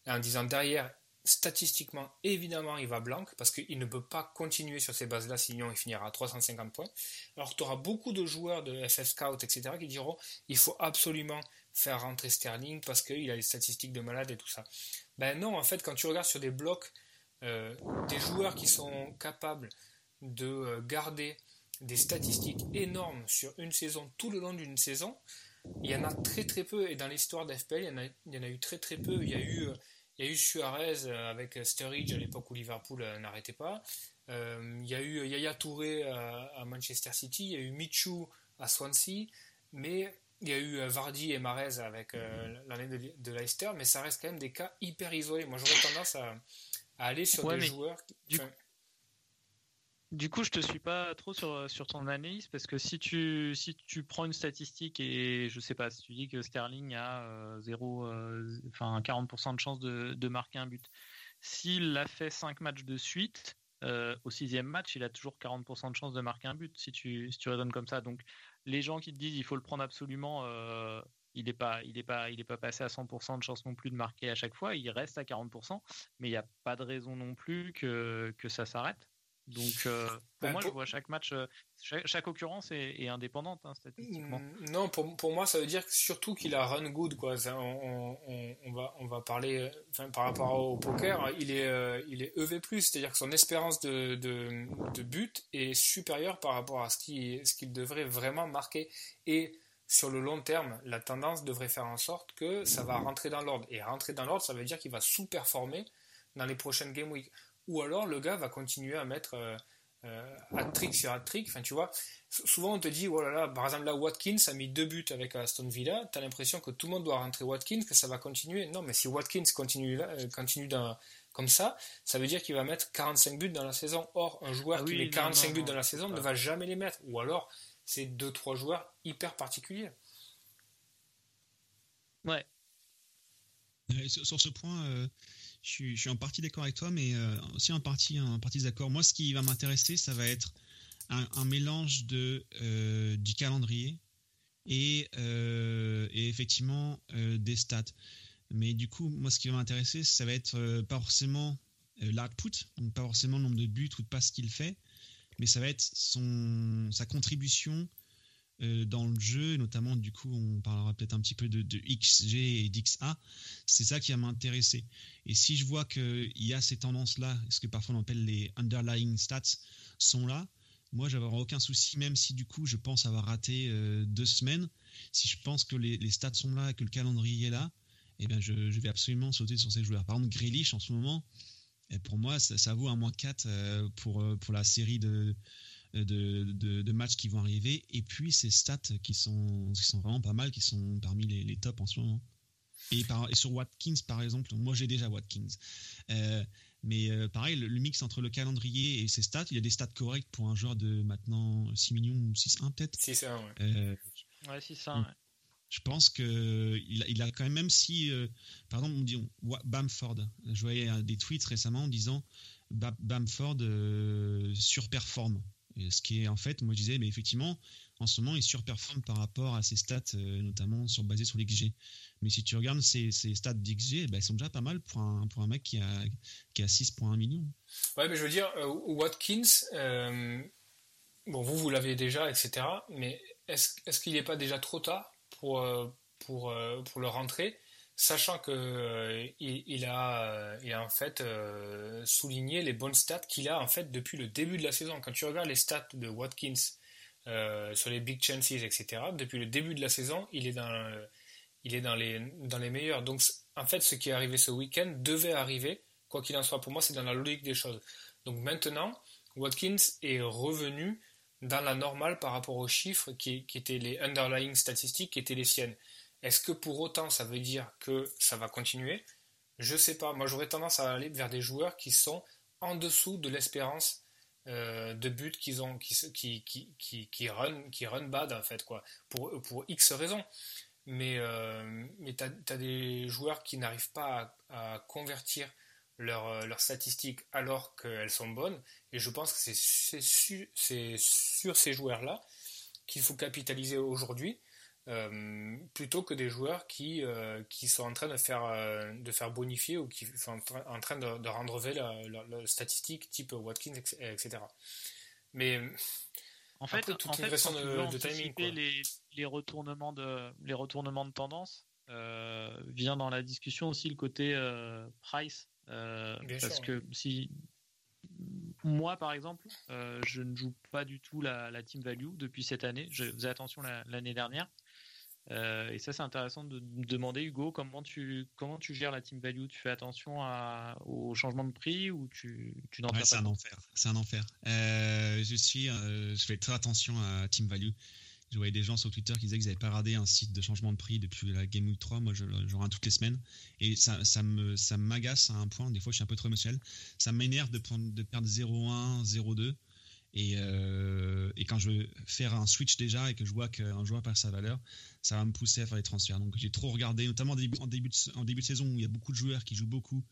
Et en disant derrière, statistiquement, évidemment, il va blanc parce qu'il ne peut pas continuer sur ces bases-là, sinon il finira à 350 points. Alors tu auras beaucoup de joueurs de FF Scout, etc., qui diront il faut absolument faire rentrer Sterling parce qu'il a les statistiques de malade et tout ça. Ben non, en fait, quand tu regardes sur des blocs des joueurs qui sont capables de garder des statistiques énormes sur une saison, tout le long d'une saison, il y en a très très peu. Et dans l'histoire d'FPL, il, y en a, eu très très peu. Il y a eu, il y a eu Suarez avec Sturridge à l'époque où Liverpool n'arrêtait pas. il y a eu Yaya Touré à, Manchester City. Il y a eu Michu à Swansea. Mais il y a eu Vardy et Marez avec l'année de, Leicester. Mais ça reste quand même des cas hyper isolés. Moi, j'aurais tendance à, aller sur des joueurs. Du coup, je te suis pas trop sur, sur ton analyse parce que si tu, si tu prends une statistique et je sais pas, si tu dis que Sterling a 0, euh, euh, enfin 40% de chance de, de, marquer un but, s'il a fait 5 matchs de suite, euh, au sixième match, il a toujours 40% de chance de marquer un but si tu, si tu raisonnes comme ça. Donc, les gens qui te disent il faut le prendre absolument, il n'est pas, il est pas, il est pas passé à 100% de chance non plus de marquer à chaque fois. Il reste à 40%, mais il n'y a pas de raison non plus que ça s'arrête. Donc, euh, pour bah, moi, je vois chaque match, euh, chaque, occurrence est, indépendante hein, statistiquement. Mm, non, pour, pour, moi, ça veut dire surtout qu'il a run good. Quoi. on, on, va, on va parler enfin, par rapport au poker, il est, euh, il est EV, c'est-à-dire que son espérance de, de, de, but est supérieure par rapport à ce qu'il ce qu'il devrait vraiment marquer. Et sur le long terme, la tendance devrait faire en sorte que ça va rentrer dans l'ordre. Et rentrer dans l'ordre, ça veut dire qu'il va sous-performer dans les prochaines Game Week ou alors le gars va continuer à mettre euh, euh, hat-trick sur hat-trick. Enfin, tu vois, souvent on te dit, oh là là, par exemple, là, Watkins a mis deux buts avec Aston Villa, tu as l'impression que tout le monde doit rentrer Watkins, que ça va continuer. Non, mais si Watkins continue, euh, continue dans, comme ça, ça veut dire qu'il va mettre 45 buts dans la saison. Or, un joueur ah qui met 45 buts dans la saison ne va jamais les mettre. Ou alors, c'est deux, trois joueurs hyper particuliers. Ouais. sur, ce point, je suis, en partie d'accord avec toi, mais euh, aussi en partie, en partie d'accord. Moi, ce qui va m'intéresser, ça va être un, mélange de, euh, du calendrier et, euh, et effectivement des stats. Mais du coup, moi, ce qui va m'intéresser, ça va être pas forcément l'output, donc pas forcément le nombre de buts ou de passes qu'il fait, mais ça va être son, sa contribution dans le jeu, notamment du coup on parlera peut-être un petit peu de, XG et d'XA, c'est ça qui va m'intéresser. Et si je vois qu'il y a ces tendances-là, ce que parfois on appelle les underlying stats, sont là, moi j'aurai aucun souci, même si du coup je pense avoir raté euh, deux semaines, si je pense que les, stats sont là et que le calendrier est là, eh bien je, vais absolument sauter sur ces joueurs. Par exemple, Grealish en ce moment, et pour moi ça, vaut un moins 4 euh, pour, pour la série de de, de, matchs qui vont arriver, et puis ces stats qui sont, qui sont vraiment pas mal, qui sont parmi les, les tops en ce moment. Et, par, et, sur Watkins, par exemple, moi j'ai déjà Watkins. Euh, mais euh, pareil, le, mix entre le calendrier et ses stats, il y a des stats corrects pour un joueur de maintenant 6 millions ou 6-1 peut-être. 6-1, ouais. Euh, ouais, 6-1, ouais. Je pense que il, il, a quand même, même si, par exemple, on dit Bamford, je voyais des tweets récemment en disant Bamford surperforme ce qui est en fait, moi je disais, mais effectivement, en ce moment, il surperforme par rapport à ses stats, euh, notamment sur, basées sur l'XG. Mais si tu regardes ses, stats d'XG, eh ben, elles sont déjà pas mal pour un, pour un mec qui a, qui a 6,1 millions. Ouais, mais je veux dire, euh, Watkins, euh, bon, vous, vous l'avez déjà, etc. Mais est-ce est qu'il n'est pas déjà trop tard pour, pour, pour le rentrer? Sachant que euh, il, a, euh, il, a, en fait euh, souligné les bonnes stats qu'il a en fait depuis le début de la saison. Quand tu regardes les stats de Watkins sur les big chances, etc., depuis le début de la saison, il est dans, il est dans, les, dans les meilleurs. Donc en fait, ce qui est arrivé ce week-end devait arriver, quoi qu'il en soit. Pour moi, c'est dans la logique des choses. Donc maintenant, Watkins est revenu dans la normale par rapport aux chiffres qui, qui étaient les underlying statistiques qui étaient les siennes. Est-ce que pour autant ça veut dire que ça va continuer? Je sais pas. Moi j'aurais tendance à aller vers des joueurs qui sont en dessous de l'espérance euh, de but qu'ils ont, qui, run, bad en fait, quoi, pour, X raisons. Mais, euh, tu as, des joueurs qui n'arrivent pas à, convertir leurs leur statistiques alors qu'elles sont bonnes. Et je pense que c'est sur ces joueurs-là qu'il faut capitaliser aujourd'hui. Euh, plutôt que des joueurs qui, euh, qui sont en train de faire, euh, de faire bonifier ou qui sont en train de, de rendre vrai la, statistique type Watkins, etc. Mais en fait, toute en fait, quand de, de timing, les, les, retournements de, les retournements de tendance, vient dans la discussion aussi le côté price parce que si moi, par exemple, je ne joue pas du tout la, la, team value depuis cette année. Je faisais attention l'année dernière. Euh, et ça, c'est intéressant de me demander, Hugo, comment tu, comment tu gères la team value? Tu fais attention à, au changement de prix ou tu, tu n'en C'est un enfer. C'est un enfer. Euh, je, suis, euh, je fais très attention à team value. Je voyais des gens sur Twitter qui disaient qu'ils n'avaient pas regardé un site de changement de prix depuis la Game Week 3. Moi, je, je regarde toutes les semaines. Et ça, ça me, ça m'agace à un point. Des fois, je suis un peu trop émotionnel. Ça m'énerve de, de perdre 0-1, 0-2. Et, euh, et, quand je veux faire un switch déjà et que je vois qu'un joueur perd sa valeur, ça va me pousser à faire des transferts. Donc j'ai trop regardé, notamment en début, en début, de, en début de saison où il y a beaucoup de joueurs qui jouent beaucoup,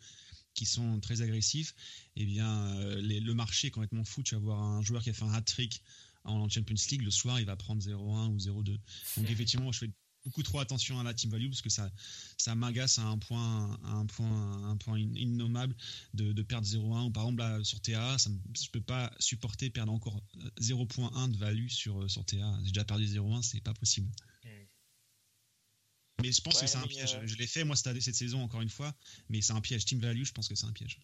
qui sont très agressifs. Et eh bien euh, le marché est complètement fou. Tu vas voir un joueur qui a fait un hat-trick en Champions League, le soir il va prendre 0-1 ou 0-2. Donc [laughs] effectivement, je fais beaucoup trop attention à la team value parce que ça, ça m'agace à un point, à un point, un point innommable de, de perdre 0,1 ou par exemple sur TA, ça je peux pas supporter perdre encore 0,1 de value sur, sur TA. J'ai déjà perdu 0,1, c'est pas possible. Hmm. Mais je pense que c'est un piège. Euh, je l'ai fait moi cette, cette saison encore une fois, mais c'est un piège. Team value, je pense que c'est un piège.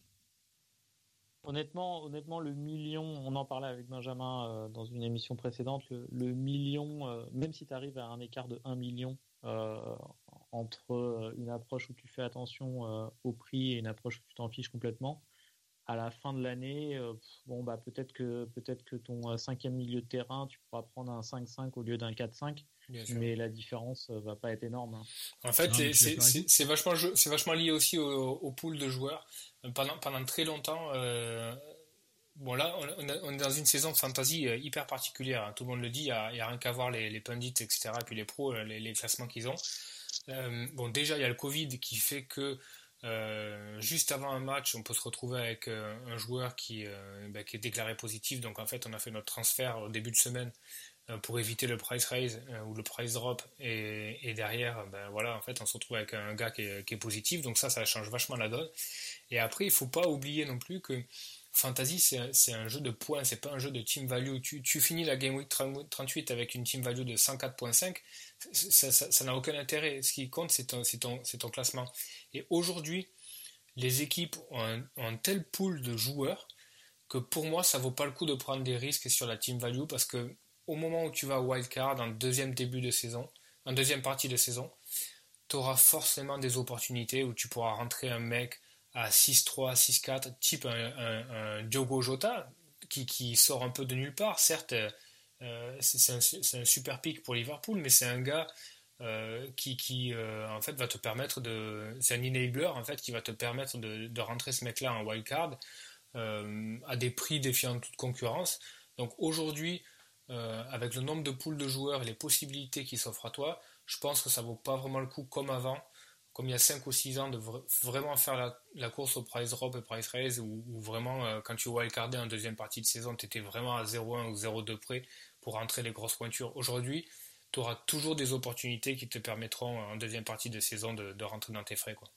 Honnêtement, honnêtement, le million, on en parlait avec Benjamin euh, dans une émission précédente, le, million, euh, même si tu arrives à un écart de 1 million euh, entre une approche où tu fais attention au prix et une approche où tu t'en fiches complètement, à la fin de l'année, bon bah peut-être que peut-être que ton cinquième milieu de terrain, tu pourras prendre un 5-5 au lieu d'un 4-5 mais la différence va pas être énorme. Hein. En fait, c'est vachement, vachement lié aussi au, au, pool de joueurs pendant, pendant très longtemps, euh, bon là, on, est dans une saison de fantasy euh, hyper particulière. Hein. Tout le monde le dit, il n'y a, rien qu'à voir les, les, pundits, etc. Et puis les pros, euh, les, classements qu'ils ont. bon, déjà, il y a le Covid qui fait que juste avant un match, on peut se retrouver avec un joueur qui, bah, qui est déclaré positif. Donc en fait, on a fait notre transfert au début de semaine euh, pour éviter le price raise euh, ou le price drop. Et, derrière ben voilà en fait on se retrouve avec un gars qui est, positif. Donc ça ça change vachement la donne. Et après il faut pas oublier non plus que fantasy c'est un jeu de points c'est pas un jeu de team value. Tu, finis la game week 38 avec une team value de 104.5 ça n'a aucun intérêt. Ce qui compte c'est ton, classement. Et aujourd'hui les équipes ont un, ont un tel pool de joueurs que pour moi ça vaut pas le coup de prendre des risques sur la team value parce que au moment où tu vas wildcard, dans le deuxième début de saison, en deuxième partie de saison, tu auras forcément des opportunités où tu pourras rentrer un mec à 6-3, 6-4, type un, Diogo Jota, qui, sort un peu de nulle part. Certes, euh, c'est un, super pick pour Liverpool, mais c'est un gars euh, qui, euh, en fait va te permettre de. C'est un enabler en fait qui va te permettre de, de rentrer ce mec-là en wildcard à des prix défiant toute concurrence. Donc aujourd'hui, euh, avec le nombre de poules de joueurs et les possibilités qui s'offrent à toi, je pense que ça vaut pas vraiment le coup comme avant, comme il y a 5 ou 6 ans, de vraiment faire la, course au price drop et price raise, où, vraiment, euh, quand tu wildcardais en deuxième partie de saison, tu étais vraiment à 0,1 ou 0,2 près pour rentrer les grosses pointures. Aujourd'hui, tu auras toujours des opportunités qui te permettront en deuxième partie de saison de, rentrer dans tes frais. Quoi.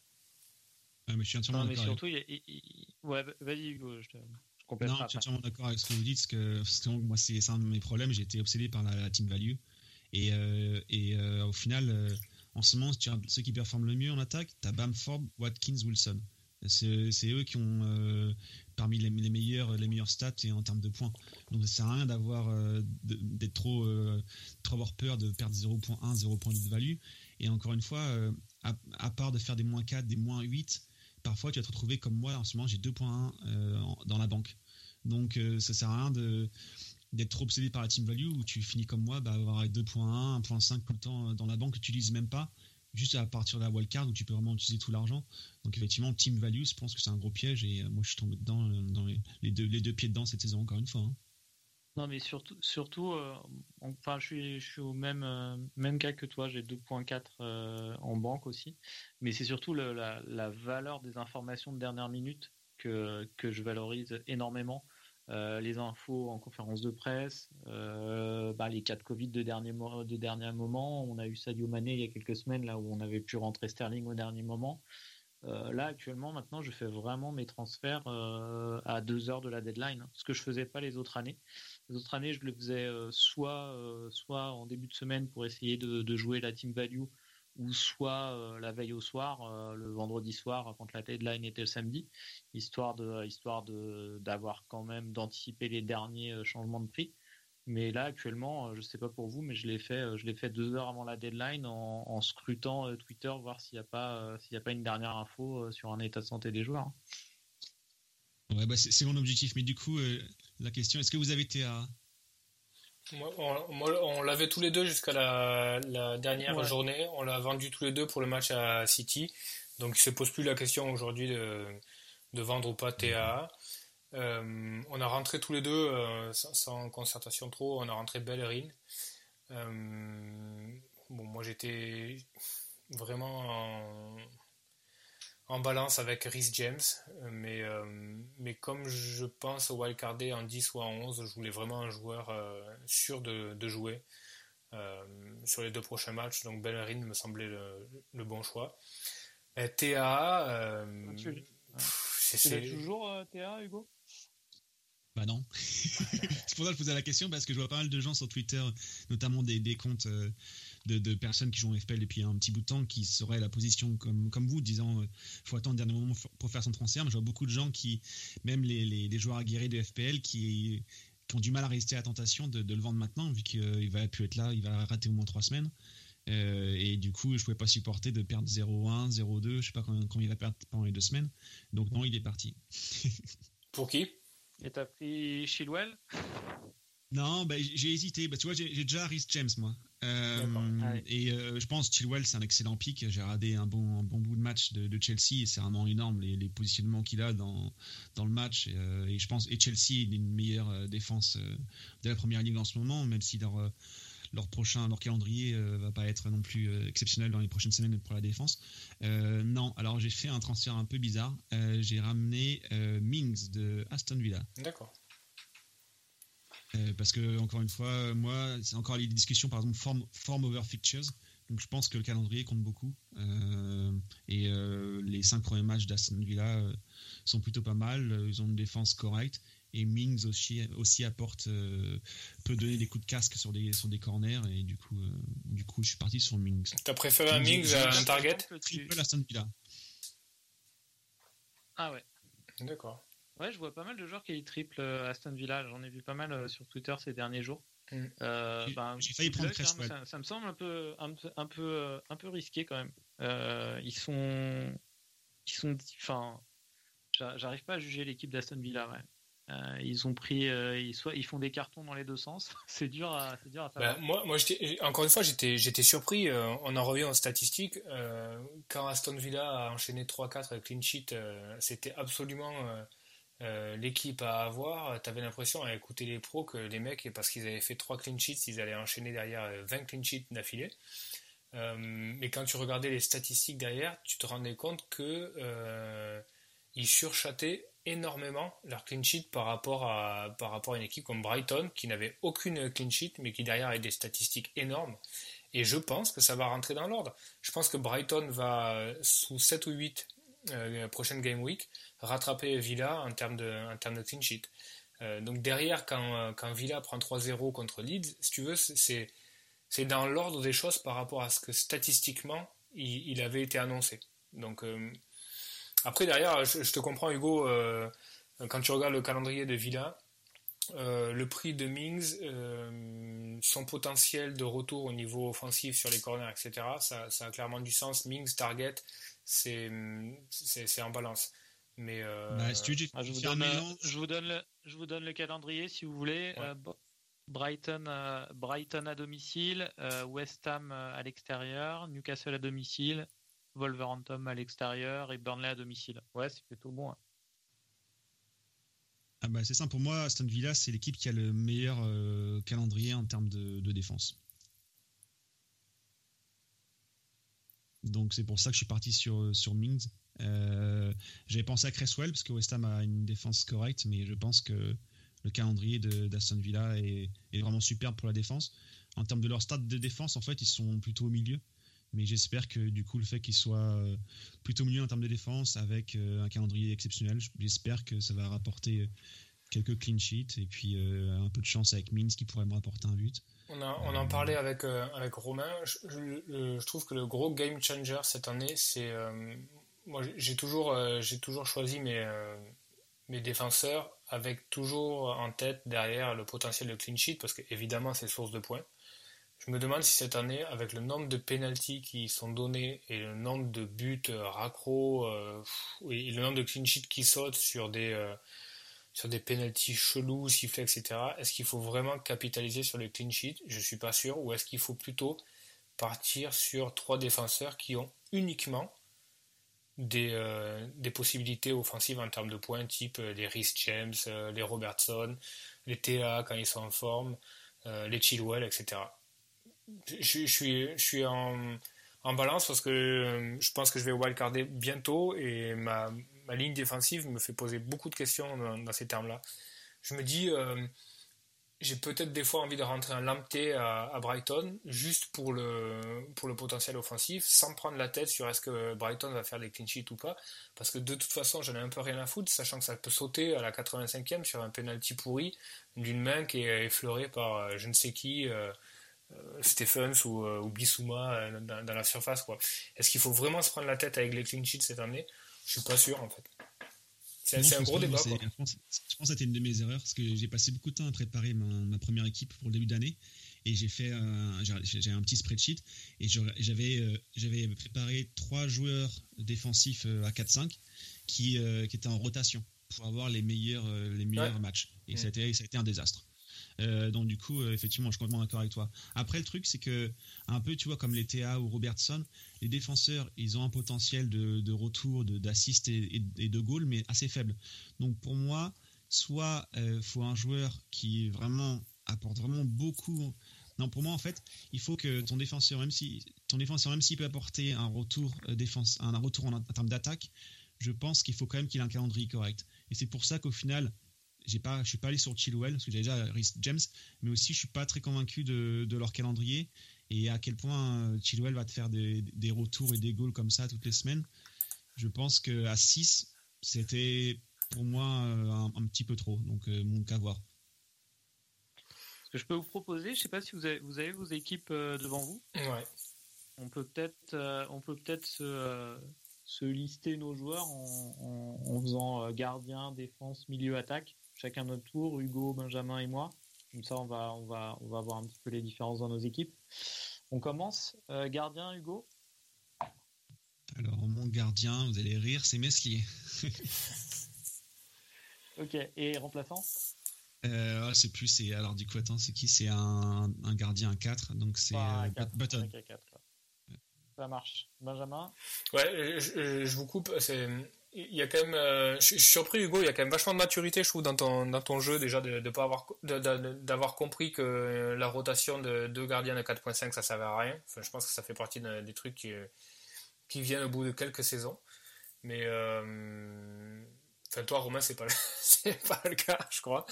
mais je suis entièrement d'accord. surtout, ouais, vas-y Hugo, je te... Non, je suis entièrement d'accord avec ce que vous dites, parce que, moi, c'est un de mes problèmes. J'ai été obsédé par la, team value. Et, euh, et euh, au final, euh, en ce moment, ceux qui performent le mieux en attaque, tu as Bamford, Watkins, Wilson. C'est eux qui ont parmi les, meilleurs les meilleurs stats et en termes de points. Donc ça sert à rien d'avoir d'être trop trop avoir peur de perdre 0.1 0.2 de value. Et encore une fois, à, à, part de faire des moins 4, des moins 8, parfois tu vas te retrouver comme moi en ce moment j'ai 2.1 dans la banque. Donc euh, ça sert à rien d'être trop obsédé par la team value où tu finis comme moi, bah, avoir 2.1, 1.5 tout le temps euh, dans la banque que tu n'utilises même pas, juste à partir de la wildcard où tu peux vraiment utiliser tout l'argent. Donc effectivement, team value, je pense que c'est un gros piège et euh, moi je suis tombé dedans, dans les, deux, les deux pieds dedans cette saison encore une fois. Hein. Non, mais surtout, surtout enfin, je suis, je suis au même, même cas que toi, j'ai 2.4 en banque aussi, mais c'est surtout la, la, valeur des informations de dernière minute que, que je valorise énormément. Euh, les infos en conférence de presse, euh, bah, les cas de Covid de dernier, de dernier moment. On a eu Sadio Mané il y a quelques semaines, là où on avait pu rentrer Sterling au dernier moment. Euh, là, actuellement, maintenant, je fais vraiment mes transferts à deux heures de la deadline, ce que je faisais pas les autres années. Les autres années, je le faisais soit, soit en début de semaine pour essayer de jouer la team value ou soit la veille au soir, le vendredi soir, quand la deadline était le samedi, histoire de histoire de d'avoir quand même d'anticiper les derniers changements de prix. Mais là, actuellement, je sais pas pour vous, mais je l'ai fait, je l'ai fait deux heures avant la deadline en, scrutant Twitter, voir s'il n'y a pas, s'il a pas une dernière info sur un état de santé des joueurs. Ouais, bah c'est mon objectif. Mais du coup, la question, est-ce que vous avez On, l'avait tous les deux jusqu'à la, dernière journée. On l'a vendu tous les deux pour le match à City. Donc il ne se pose plus la question aujourd'hui de, vendre ou pas TAA. Euh, on a rentré tous les deux, euh, sans, concertation trop, on a rentré Bellerin. Euh, bon, moi j'étais vraiment en, en balance avec Rhys James, mais, euh, mais comme je pense au wildcardé en 10 ou en 11, je voulais vraiment un joueur euh, sûr de, de jouer euh, sur les deux prochains matchs, donc Bellerin me semblait le, bon choix. Et TA, c'est toujours TA, Hugo? Bah non. [laughs] c'est pour ça que je posais la question parce que je vois pas mal de gens sur Twitter, notamment des, des comptes de, personnes qui jouent en FPL depuis un petit bout de temps qui seraient la position comme, comme vous, disant euh, faut attendre le dernier moment pour faire son transfert. Mais je vois beaucoup de gens qui, même les, les, joueurs aguerris de FPL, qui, ont du mal à résister à la tentation de, le vendre maintenant, vu qu'il va plus être là, il va rater au moins trois semaines. Euh, et du coup, je pouvais pas supporter de perdre 0-1, 0-2, je sais pas combien, il va perdre pendant les deux semaines. Donc non, il est parti. [laughs] pour qui? Et t'as pris Chilwell? Non, bah, j'ai hésité. Bah, tu vois, j'ai déjà Rhys James, moi. Euh, ah et euh, je pense Chilwell, c'est un excellent pic. J'ai regardé un bon, bon bout de match de, Chelsea et c'est vraiment énorme les, positionnements qu'il a dans, dans le match. Et, euh, et, je pense et Chelsea est une meilleure défense de la première ligue en ce moment, même si leur, leur prochain leur calendrier va pas être non plus exceptionnel dans les prochaines semaines pour la défense. non, alors j'ai fait un transfert un peu bizarre. j'ai ramené Mings de Aston Villa. D'accord. Euh, parce que, encore une fois, moi, c'est encore les discussions, par exemple, form, form over fixtures. Donc je pense que le calendrier compte beaucoup. Euh, et euh, les cinq premiers matchs d'Aston Villa sont plutôt pas mal. Ils ont une défense correcte. Et Mings aussi, aussi apporte, peut donner des coups de casque sur des, sur des corners. Et du coup, du coup je suis parti sur Mings. T'as préféré un Mings à un Target Triple Aston Villa. Ah ouais. D'accord. Ouais, je vois pas mal de joueurs qui triple euh, Aston Villa. J'en ai vu pas mal euh, sur Twitter ces derniers jours. Mm. Euh, j'ai failli prendre Cresswell. Ça, ça, me semble un peu, un, un peu, un peu risqué quand même. ils sont, ils sont, enfin, j'arrive pas à juger l'équipe d'Aston Villa. ils ont pris, ils, soit, ils font des cartons dans les deux sens. [laughs] c'est dur à, dur à bah, moi, moi encore une fois, j'étais, j'étais surpris. on en revient aux statistiques. quand Aston Villa a enchaîné 3-4 clean sheet, c'était absolument euh, l'équipe à avoir, tu avais l'impression à écouter les pros que les mecs, parce qu'ils avaient fait 3 clean sheets, ils allaient enchaîner derrière 20 euh, clean sheets d'affilée. Euh, mais quand tu regardais les statistiques derrière, tu te rendais compte que ils surchataient énormément leur clean sheet par rapport à, par rapport à une équipe comme Brighton qui n'avait aucune clean sheet mais qui derrière avait des statistiques énormes. Et je pense que ça va rentrer dans l'ordre. Je pense que Brighton va, sous 7 ou 8 euh, prochaine game week, rattraper Villa en termes de, en termes de clean sheet. Euh, donc derrière, quand, euh, quand Villa prend 3-0 contre Leeds, si tu veux, c'est, c'est dans l'ordre des choses par rapport à ce que statistiquement il, avait été annoncé. Donc après derrière, je, te comprends Hugo, quand tu regardes le calendrier de Villa, le prix de Mings, son potentiel de retour au niveau offensif sur les corners, etc., ça, ça a clairement du sens. Mings, Target, c'est en balance. Mais euh, bah, je, vous donne, je, vous donne, le, je vous donne le calendrier si vous voulez. Euh, Brighton, euh, Brighton à domicile, West Ham à l'extérieur, Newcastle à domicile, Wolverhampton à l'extérieur et Burnley à domicile. Ouais, c'est plutôt bon. Hein. Ah bah c'est simple pour moi, Aston Villa, c'est l'équipe qui a le meilleur calendrier en termes de défense. Donc c'est pour ça que je suis parti sur, sur Mings. Euh, j'avais pensé à Cresswell parce que West Ham a une défense correcte, mais je pense que le calendrier d'Aston Villa est, vraiment superbe pour la défense. En termes de leur stade de défense, en fait, ils sont plutôt au milieu. Mais j'espère que du coup, le fait qu'ils soient euh, plutôt au milieu en termes de défense avec euh, un calendrier exceptionnel, j'espère que ça va rapporter quelques clean sheets et puis un peu de chance avec Mins qui pourrait me rapporter un but. On, on en parlait avec, avec Romain. Je, je, trouve que le gros game changer cette année, c'est. moi, j'ai toujours, toujours choisi mes, mes défenseurs avec toujours en tête derrière le potentiel de clean sheet parce qu'évidemment, c'est source de points. Je me demande si cette année, avec le nombre de pénalties qui sont donnés et le nombre de buts euh, raccro euh, et le nombre de clean sheets qui sautent sur des, euh, sur des pénalties chelous, sifflets, etc., est-ce qu'il faut vraiment capitaliser sur les clean sheets Je ne suis pas sûr. Ou est-ce qu'il faut plutôt partir sur trois défenseurs qui ont uniquement des, des possibilités offensives en termes de points, type les Rhys James, les Robertson, les TA quand ils sont en forme, les Chilwell, etc je, suis, je suis en, en, balance parce que euh, je pense que je vais wildcarder bientôt et ma, ma, ligne défensive me fait poser beaucoup de questions dans, ces termes-là. Je me dis, euh, j'ai peut-être des fois envie de rentrer un Lamptey à, à, Brighton juste pour le, pour le potentiel offensif sans prendre la tête sur est-ce que Brighton va faire des clean sheets ou pas parce que de toute façon j'en ai un peu rien à foutre sachant que ça peut sauter à la 85e sur un penalty pourri d'une main qui est effleurée par euh, je ne sais qui euh, Stephens ou, ou Bissouma dans, la surface. Est-ce qu'il faut vraiment se prendre la tête avec les clean sheets cette année? Je suis pas sûr en fait. C'est un gros débat. Je pense, que c'était une de mes erreurs parce que j'ai passé beaucoup de temps à préparer ma, première équipe pour le début d'année et j'ai fait j'ai un petit spreadsheet et j'avais j'avais préparé trois joueurs défensifs à 4-5 qui, qui étaient en rotation pour avoir les meilleurs les meilleurs matchs et ça, a été, ça a été un désastre. Euh, donc du coup, euh, effectivement, je suis complètement d'accord avec toi. Après, le truc, c'est que un peu, tu vois, comme les TA ou Robertson, les défenseurs, ils ont un potentiel de, retour, d'assist et, de goal, mais assez faible. Donc pour moi, soit euh, faut un joueur qui vraiment apporte vraiment beaucoup. Non, pour moi, en fait, il faut que ton défenseur, même si ton défenseur, même s'il peut apporter un retour défense, un retour en, en termes d'attaque, je pense qu'il faut quand même qu'il ait un calendrier correct. Et c'est pour ça qu'au final, j'ai pas, je suis pas allé sur Chilwell parce que j'ai déjà Rhys James, mais aussi je suis pas très convaincu de, de, leur calendrier et à quel point euh, Chilwell va te faire des, des, retours et des goals comme ça toutes les semaines. Je pense que à 6, c'était pour moi euh, un, petit peu trop, donc euh, mon cas voir. Ce que je peux vous proposer, je sais pas si vous avez, vous avez vos équipes devant vous. Ouais. On peut peut-être, on peut peut-être se, se lister nos joueurs en, en, en faisant gardien, défense, milieu, attaque chacun notre tour, Hugo, Benjamin et moi. Comme ça, on va, on va, on va voir un petit peu les différences dans nos équipes. On commence. Euh, gardien, Hugo? Alors, mon gardien, vous allez rire, c'est Meslier. [laughs] ok, et remplaçant? Euh, c'est plus, c'est alors du coup attends, c'est qui? C'est un, un, gardien à 4, donc c'est euh, Button. Ça marche. Benjamin? Ouais, je, je vous coupe. C'est il y a quand même, euh, je, suis surpris Hugo, il y a quand même vachement de maturité, je trouve, dans ton, dans ton jeu déjà de, de pas avoir, d'avoir compris que la rotation de deux gardiens de 4.5 ça servait à rien. Je pense que ça fait partie des trucs qui, qui viennent au bout de quelques saisons. Mais euh, Enfin, toi, Romain, c'est pas, le... [laughs] c'est pas le cas, je crois.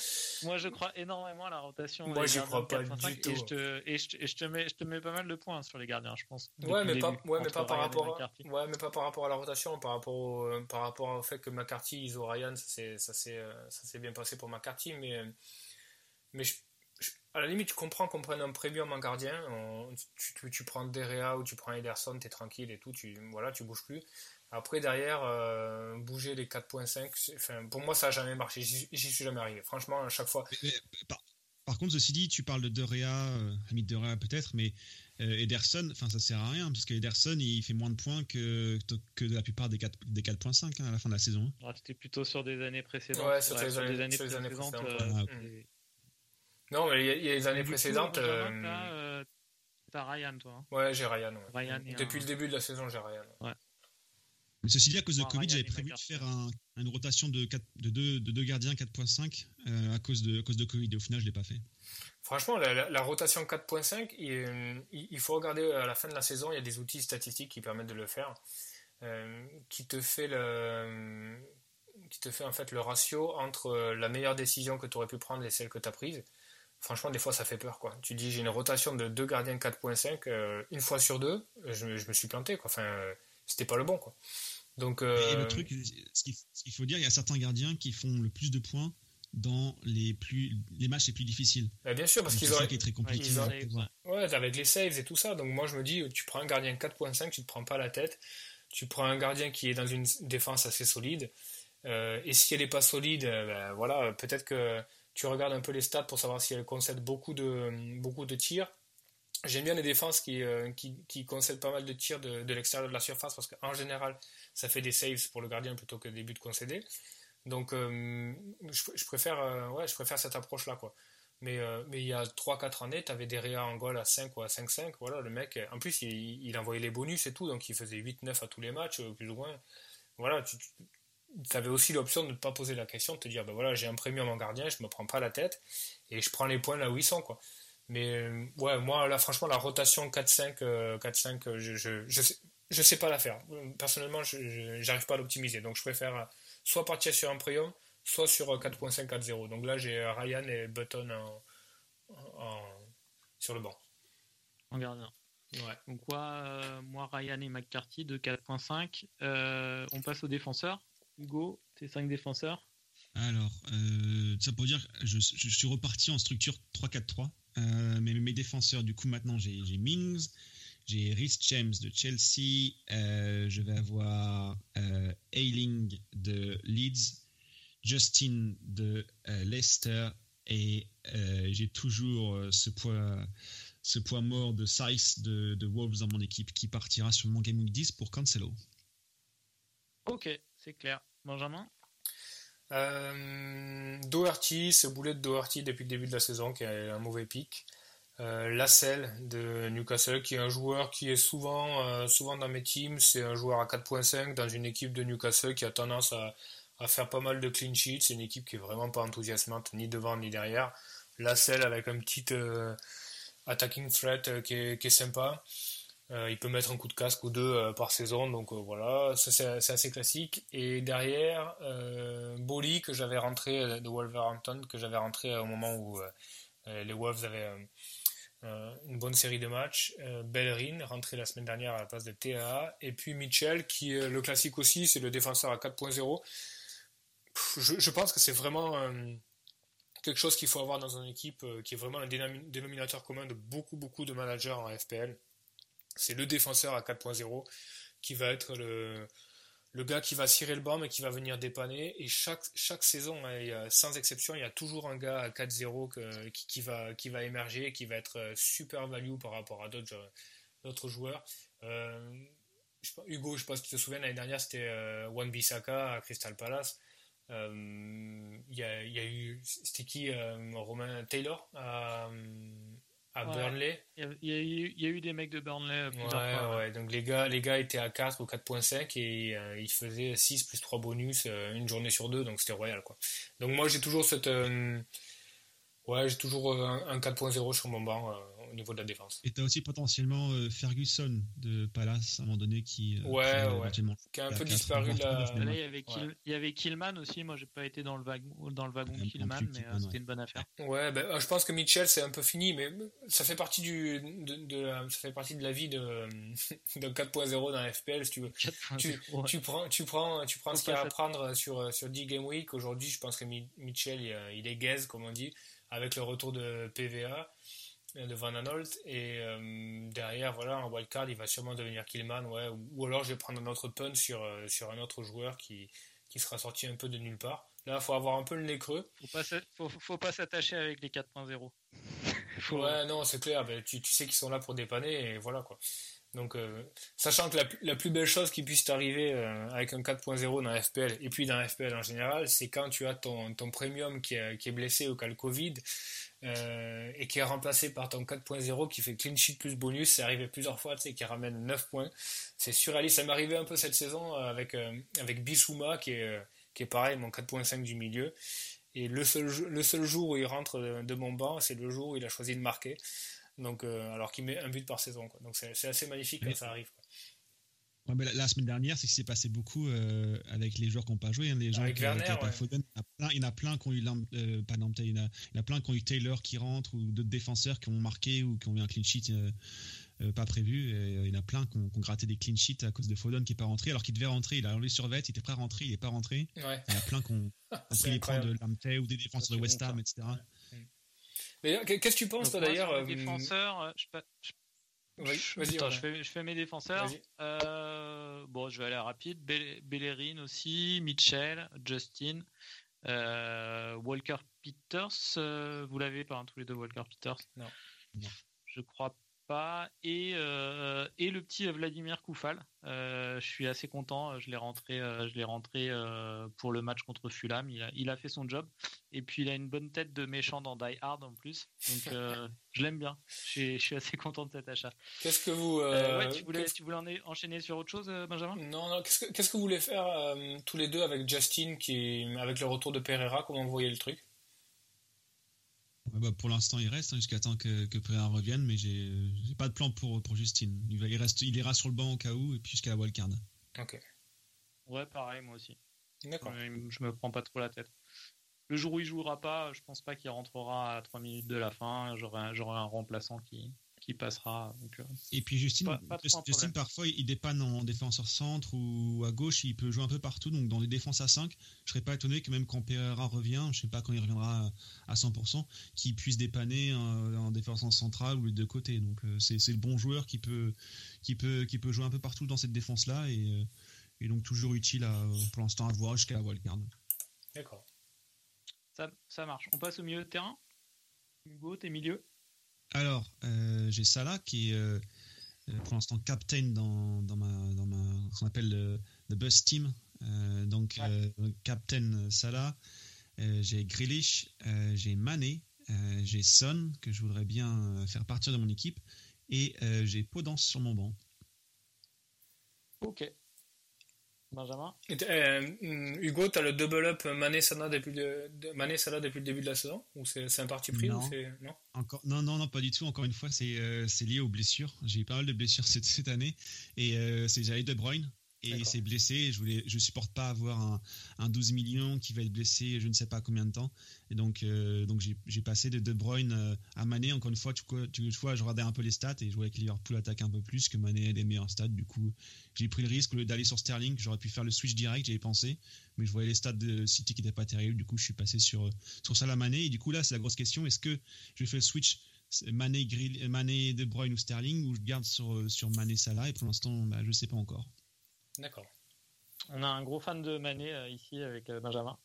Moi, je crois énormément à la rotation. Moi, j'y crois pas du tout. Et, je te, et je, te, mets, je te mets pas mal de points sur les gardiens, je pense. Ouais, mais pas, ouais, mais pas par rapport, à, ouais, mais pas par rapport à la rotation, par rapport au, par rapport au fait que McCarthy, ils ont Ryan, ça s'est, ça s'est bien passé pour McCarthy, mais, mais à la limite, tu comprends qu'on prenne un premium en gardien. tu, tu, tu, prends Derea ou tu prends Ederson, t'es tranquille et tout, tu, voilà, tu bouges plus. Après, derrière, euh, bouger les 4.5, enfin, pour moi, ça n'a jamais marché. J'y suis jamais arrivé. Franchement, à chaque fois. par, contre, ceci dit, tu parles de Derea, euh, Hamid Derea peut-être, mais euh, Ederson, enfin, ça sert à rien, parce que Ederson, il fait moins de points que, que la plupart des 4.5 des 4 hein, à la fin de la saison. Ah, C'était plutôt sur des années précédentes. Ouais, sur, les, années, précédentes. Euh, ah, non, mais il y, a, il y a les années précédentes. T'as Ryan, toi. Hein. Ouais, j'ai Ryan. Depuis le début de la saison, j'ai Ryan. Ouais. Mais ceci dit, à cause de Covid, j'avais prévu de faire une rotation de, 4, de, deux, de, deux, gardiens 4.5 euh, à, cause de, à cause de Covid. Et au final, je ne l'ai pas fait. Franchement, la, rotation 4.5, il, il, faut regarder à la fin de la saison. Il y a des outils statistiques qui permettent de le faire, euh, qui te fait le, qui te fait en fait le ratio entre la meilleure décision que tu aurais pu prendre et celle que tu as prise. Franchement, des fois, ça fait peur. Quoi. Tu dis, j'ai une rotation de deux gardiens 4.5, euh, une fois sur deux, je, je, me suis planté. Quoi. Enfin, c'était pas le bon. Quoi. Donc, le euh, truc, ce qu'il faut dire, il y a certains gardiens qui font le plus de points dans les, plus, les matchs les plus difficiles. Bah, bien sûr, parce qu'ils ont. C'est qui est très compliqué. ouais, avec les saves et tout ça. Donc moi, je me dis, tu prends un gardien 4.5, tu te prends pas la tête. Tu prends un gardien qui est dans une défense assez solide. Euh, et si elle n'est pas solide, euh, ben, voilà, peut-être que tu regardes un peu les stats pour savoir si elle concède beaucoup de, beaucoup de tirs. J'aime bien les défenses qui, euh, qui, concèdent pas mal de tirs de, l'extérieur de la surface parce qu'en général, ça fait des saves pour le gardien plutôt que des buts concédés. Donc, je, je, préfère, ouais, je préfère cette approche-là. quoi. Mais, il y a 3-4 années, tu avais des réa en goal à 5 ou à 5-5. Voilà, le mec, en plus, il, envoyait les bonus et tout, donc il faisait 8-9 à tous les matchs, plus ou moins. Voilà, tu, avais aussi l'option de ne pas poser la question, de te dire, ben voilà, j'ai un premium en gardien, je me prends pas la tête, et je prends les points là où ils sont, quoi. Mais euh, ouais, moi, là, franchement, la rotation 4-5, 4-5, euh, euh, je, je, je, sais, je sais pas la faire. Personnellement, je n'arrive pas à l'optimiser. Donc, je préfère soit partir sur un premium, soit sur 4.5, 4-0. Donc là, j'ai Ryan et Button en, sur le banc. En gardien. Ouais. Donc, quoi, moi, Ryan et McCarthy de 4.5. on passe aux défenseurs. Hugo, tes 5 défenseurs Alors, euh, ça pour dire, je, je, suis reparti en structure 3-4-3. Euh, mais mes défenseurs, du coup, maintenant, j'ai Mings, j'ai Rhys James de Chelsea, euh, je vais avoir euh, Ailing de Leeds, Justin de euh, Leicester, et j'ai toujours ce poids, ce poids mort de Size de, de Wolves dans mon équipe qui partira sur mon Game Week 10 pour Cancelo. Ok, c'est clair. Benjamin? Euh, Doherty, ce boulet de Doherty depuis le début de la saison qui a un mauvais pic. Euh, Lassell de Newcastle qui est un joueur qui est souvent, euh, souvent dans mes teams. C'est un joueur à 4.5 dans une équipe de Newcastle qui a tendance à, faire pas mal de clean sheets. C'est une équipe qui est vraiment pas enthousiasmante ni devant ni derrière. Lassell avec un petit euh, attacking threat euh, est, qui est sympa. Euh, il peut mettre un coup de casque ou deux euh, par saison, donc euh, voilà, c'est assez classique. Et derrière, euh, Bolly que j'avais rentré de Wolverhampton, que j'avais rentré au moment où les Wolves avaient une bonne série de matchs. Bellerin, rentré la semaine dernière à la place de TAA. Et puis Mitchell, qui est le classique aussi, c'est le défenseur à 4.0. Je, je, pense que c'est vraiment quelque chose qu'il faut avoir dans une équipe qui est vraiment un dénominateur commun de beaucoup, beaucoup de managers en FPL c'est le défenseur à 4.0 qui va être le, gars qui va cirer le banc mais qui va venir dépanner. Et chaque, chaque saison, hein, sans exception, il y a toujours un gars à 4-0 qui, va, émerger, qui va être euh, super value par rapport à d'autres, d'autres joueurs. Euh, Hugo, je pense que tu te souviens, l'année dernière, c'était euh, Wan Bissaka à Crystal Palace. Euh, il y, a, y, eu, c'était qui Romain Taylor Burnley. Il y, a eu, il y, a eu des mecs de Burnley ouais, fois, ouais. Donc les gars, les gars étaient à 4 ou 4.5 et euh, ils faisaient 6 plus 3 bonus euh, une journée sur deux, donc c'était royal quoi. Donc moi j'ai toujours cette. Euh, ouais, j'ai toujours un, un 4.0 sur mon banc au niveau de la défense. Et tu as aussi potentiellement euh, Ferguson de Palace à un moment donné qui, euh, ouais, qui, ouais. qui a un peu disparu là. il, y avait Kill, il y avait Killman aussi, moi j'ai pas été dans le wagon, dans le wagon Killman, mais euh, c'était une bonne affaire. Ouais, ben, je pense que Mitchell c'est un peu fini, mais ça fait partie du de, de ça fait partie de la vie de, [laughs] de 4.0 dans FPL si tu veux. Tu, tu, prends tu prends tu prends ce qu'il y a à prendre sur sur 10 game week. Aujourd'hui, je pense que Mitchell il, il est gaze comme on dit avec le retour de PVA de Van Anolt et euh, derrière voilà en wildcard il va sûrement devenir Killman ouais. Ou, alors je vais prendre un autre punt sur, euh, sur un autre joueur qui, qui sera sorti un peu de nulle part. Là il faut avoir un peu le nez creux. Faut pas faut, faut pas s'attacher avec les 4.0 [laughs] ouais non c'est clair. Ben, tu, tu sais qu'ils sont là pour dépanner et voilà quoi. Donc, euh, sachant que la, la, plus belle chose qui puisse t'arriver euh, avec un 4.0 dans FPL et puis dans FPL en général, c'est quand tu as ton, ton premium qui est, qui est blessé au cas le Covid euh, et qui est remplacé par ton 4.0 qui fait clean sheet plus bonus. C'est arrivé plusieurs fois, tu sais, qui ramène 9 points. C'est surréaliste. Ça m'est arrivé un peu cette saison avec, avec Bissouma qui est, qui est pareil, mon 4.5 du milieu. Et le seul, le seul jour où il rentre de, de mon banc, c'est le jour où il a choisi de marquer. Donc, euh, alors qu'il met un but par saison. Quoi. Donc c'est assez magnifique quand ça arrive. Ouais, mais la, semaine dernière, c'est ce qui s'est passé beaucoup euh, avec les joueurs qui n'ont pas joué. Hein, les gens avec qui, Werner, qui ouais. Foden, il y en a plein qui ont eu, euh, pas il, y en a, il y en a plein qui ont eu Taylor qui rentre ou d'autres défenseurs qui ont marqué ou qui ont eu un clean sheet pas prévu. il y en a plein qui ont, gratté des clean sheets à cause de Foden qui n'est pas rentré, alors qu'il devait rentrer. Il a enlevé survêt, il était prêt à rentrer, il n'est pas rentré. Il y en a plein qui ont, [laughs] pris les points de Lamte ou des défenseurs de West Ham, etc. Qu'est-ce que tu penses, toi, d'ailleurs Défenseur, je, je, fais, mes défenseurs. Euh, bon, je vais aller rapide. Bellerin aussi, Mitchell, Justin, euh, Walker Peters. Euh, vous l'avez pas, hein, tous les deux, Walker Peters? Non. Je crois et, euh, et le petit Vladimir Koufal. Euh, je suis assez content. Je l'ai rentré, euh, je l'ai rentré pour le match contre Fulham. Il a, il a, fait son job. Et puis il a une bonne tête de méchant dans Die Hard en plus. Donc [laughs] je l'aime bien. Je suis, assez content de cet achat. Qu'est-ce que vous. tu voulais, tu voulais enchaîner sur autre chose, Benjamin? Non, non. Qu'est-ce que, qu'est-ce que vous voulez faire tous les deux avec Justin, qui avec le retour de Pereira Comment vous voyez le truc? Bah, pour l'instant, il reste hein, jusqu'à temps que, que revienne, mais j'ai pas de plan pour, pour Justine. Il, va, il, reste, il ira sur le banc au cas où, et puis jusqu'à la wildcard. Ok. Ouais, pareil, moi aussi. D'accord. Je me prends pas trop la tête. Le jour où il jouera pas, je pense pas qu'il rentrera à 3 minutes de la fin. J'aurai un remplaçant qui, passera. Euh, et puis Justine, Justine parfois il dépanne en défenseur centre ou à gauche, il peut jouer un peu partout. Donc dans les défenses à 5, je serais pas étonné que même quand Pereira revient, je sais pas quand il reviendra à 100%, qu'il puisse dépanner en, défense centrale ou les deux côtés. Donc euh, c'est le bon joueur qui peut, qui, peut, qui peut jouer un peu partout dans cette défense-là et, euh, et, donc toujours utile à, pour l'instant à voir jusqu'à la wildcard. D'accord. Ça, ça marche. On passe au milieu de terrain Hugo, t'es milieu alors, euh, j'ai Salah qui est euh, euh, pour l'instant captain dans, dans, ma, dans ma, ce qu'on appelle le, bus team. donc, captain Salah. j'ai Grealish, j'ai Mané, j'ai Son que je voudrais bien faire partir de mon équipe et j'ai Podence sur mon banc. Ok. Benjamin? Euh, Hugo, tu as le double up Mané-Salah depuis, le, Mané depuis le début de la saison Ou c'est un parti pris non. non, Encore, non, non, non, pas du tout. Encore une fois, c'est euh, lié aux blessures. J'ai eu pas mal de blessures [laughs] cette, cette année. Et euh, c'est Jared De Bruyne et il s'est blessé. Je voulais, je supporte pas avoir un, un, 12 millions qui va être blessé, je ne sais pas combien de temps. Et donc, euh, donc j'ai passé de De Bruyne euh, à Mané. Encore une fois, tu, tu, vois, je regardais un peu les stats et je voyais que Liverpool attaque un peu plus, que Mané a des meilleurs stats. Du coup, j'ai pris le risque d'aller sur Sterling. J'aurais pu faire le switch direct, j'avais pensé, mais je voyais les stats de City qui n'étaient pas terribles. Du coup, je suis passé sur sur Salah Mané. Et du coup, là, c'est la grosse question. Est-ce que je fais le switch Mané, Grill, Mané, De Bruyne ou Sterling ou je garde sur sur Mané Salah? Et pour l'instant, bah, je ne sais pas encore. D'accord. On a un gros fan de Mané euh, ici avec euh, Benjamin.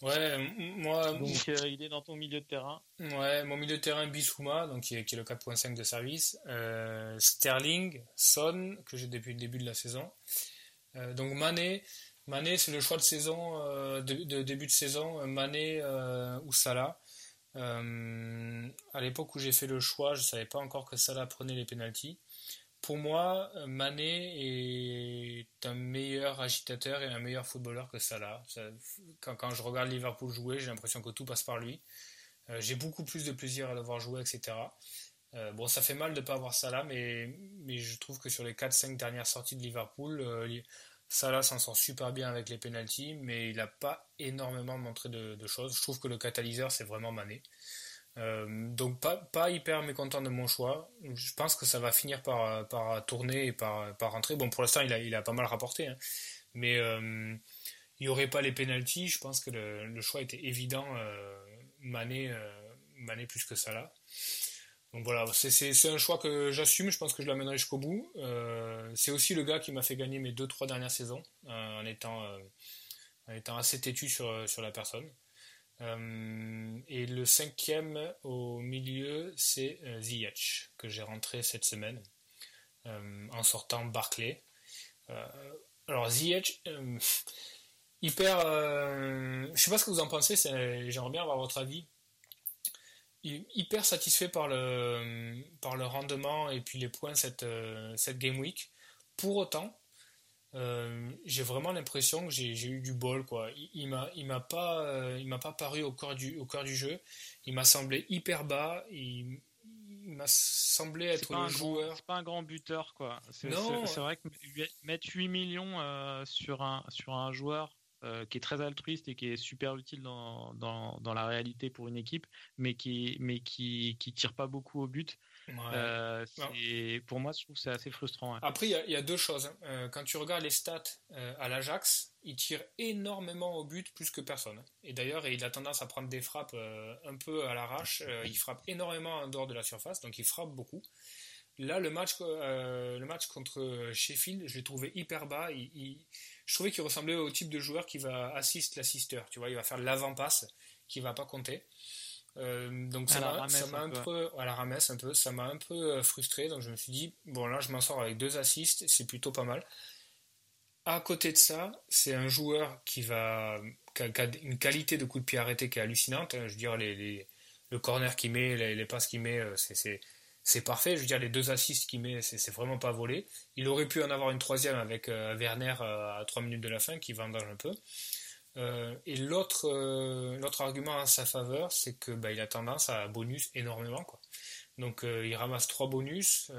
Ouais, moi. Donc euh, il est dans ton milieu de terrain. Ouais, mon milieu de terrain Bissouma, donc qui est, le 4.5 de service. Sterling, Son, que j'ai depuis le début de la saison. donc Mané, Mané c'est le choix de saison, de, début de saison, Mané ou Salah. à l'époque où j'ai fait le choix, je savais pas encore que Salah prenait les pénalties pour moi, Mané est un meilleur agitateur et un meilleur footballeur que Salah. quand, je regarde Liverpool jouer, j'ai l'impression que tout passe par lui. Euh, j'ai beaucoup plus de plaisir à le voir jouer, etc. Euh, bon, ça fait mal de ne pas avoir Salah, mais, je trouve que sur les 4-5 dernières sorties de Liverpool, euh, Salah s'en sort super bien avec les penalties, mais il n'a pas énormément montré de, de, choses. Je trouve que le catalyseur, c'est vraiment Mané. Euh, donc pas, hyper mécontent de mon choix. Je pense que ça va finir par, tourner et par, rentrer. Bon, pour l'instant, il a, il pas mal rapporté. Hein. Mais euh, il n'y aurait pas les pénalties. Je pense que le, choix était évident. Euh, Mané, Mané plus que ça là. Donc voilà, c'est un choix que j'assume. Je pense que je l'amènerai jusqu'au bout. c'est aussi le gars qui m'a fait gagner mes 2-3 dernières saisons en, étant, assez têtu sur la personne. Euh, et le cinquième au milieu, c'est euh, Ziyech, que j'ai rentré cette semaine euh, en sortant Barclay. alors Ziyech, hyper... je sais pas ce que vous en pensez, j'aimerais bien avoir votre avis. Hyper satisfait par le, par le rendement et puis les points cette, cette Game Week. Pour autant, euh, j'ai vraiment l'impression que j'ai eu du bol quoi. Il, il m'a il m'a pas euh, il m'a pas paru au cœur du au cœur du jeu. Il m'a semblé hyper bas. Il, m'a semblé être le joueur. C'est pas un grand buteur quoi. C'est vrai que mettre 8 millions euh, sur un sur un joueur qui est très altruiste et qui est super utile dans, dans, dans, la réalité pour une équipe, mais qui mais qui qui tire pas beaucoup au but. Euh, pour moi, je trouve que c'est assez frustrant. Après, il y, a deux choses. Hein. Euh, quand tu regardes les stats euh, à l'Ajax, il tire énormément au but, plus que personne. Hein. Et d'ailleurs, il a tendance à prendre des frappes un peu à l'arrache. il frappe énormément en dehors de la surface, donc il frappe beaucoup. Là, le match, le match contre Sheffield, je l'ai trouvé hyper bas. je trouvais qu'il ressemblait au type de joueur qui va assist l'assisteur. Tu vois, il va faire l'avant-passe qui va pas compter. Euh, donc ça m'a un peu, à la ramesse un peu, ça m'a un peu euh, frustré. Donc je me suis dit bon là je m'en sors avec deux assists, c'est plutôt pas mal. À côté de ça, c'est un joueur qui va qui a, une qualité de coup de pied arrêté qui est hallucinante. Je veux dire les, le corner qu'il met, les, passes qu'il met, euh, c'est c'est parfait. Je veux dire les deux assists qu'il met, c'est vraiment pas volé. Il aurait pu en avoir une troisième avec Werner à 3 minutes de la fin qui vendage un peu. Euh, et l'autre euh, argument en sa faveur, c'est que bah, il a tendance à bonus énormément. Quoi. Donc euh, il ramasse trois bonus.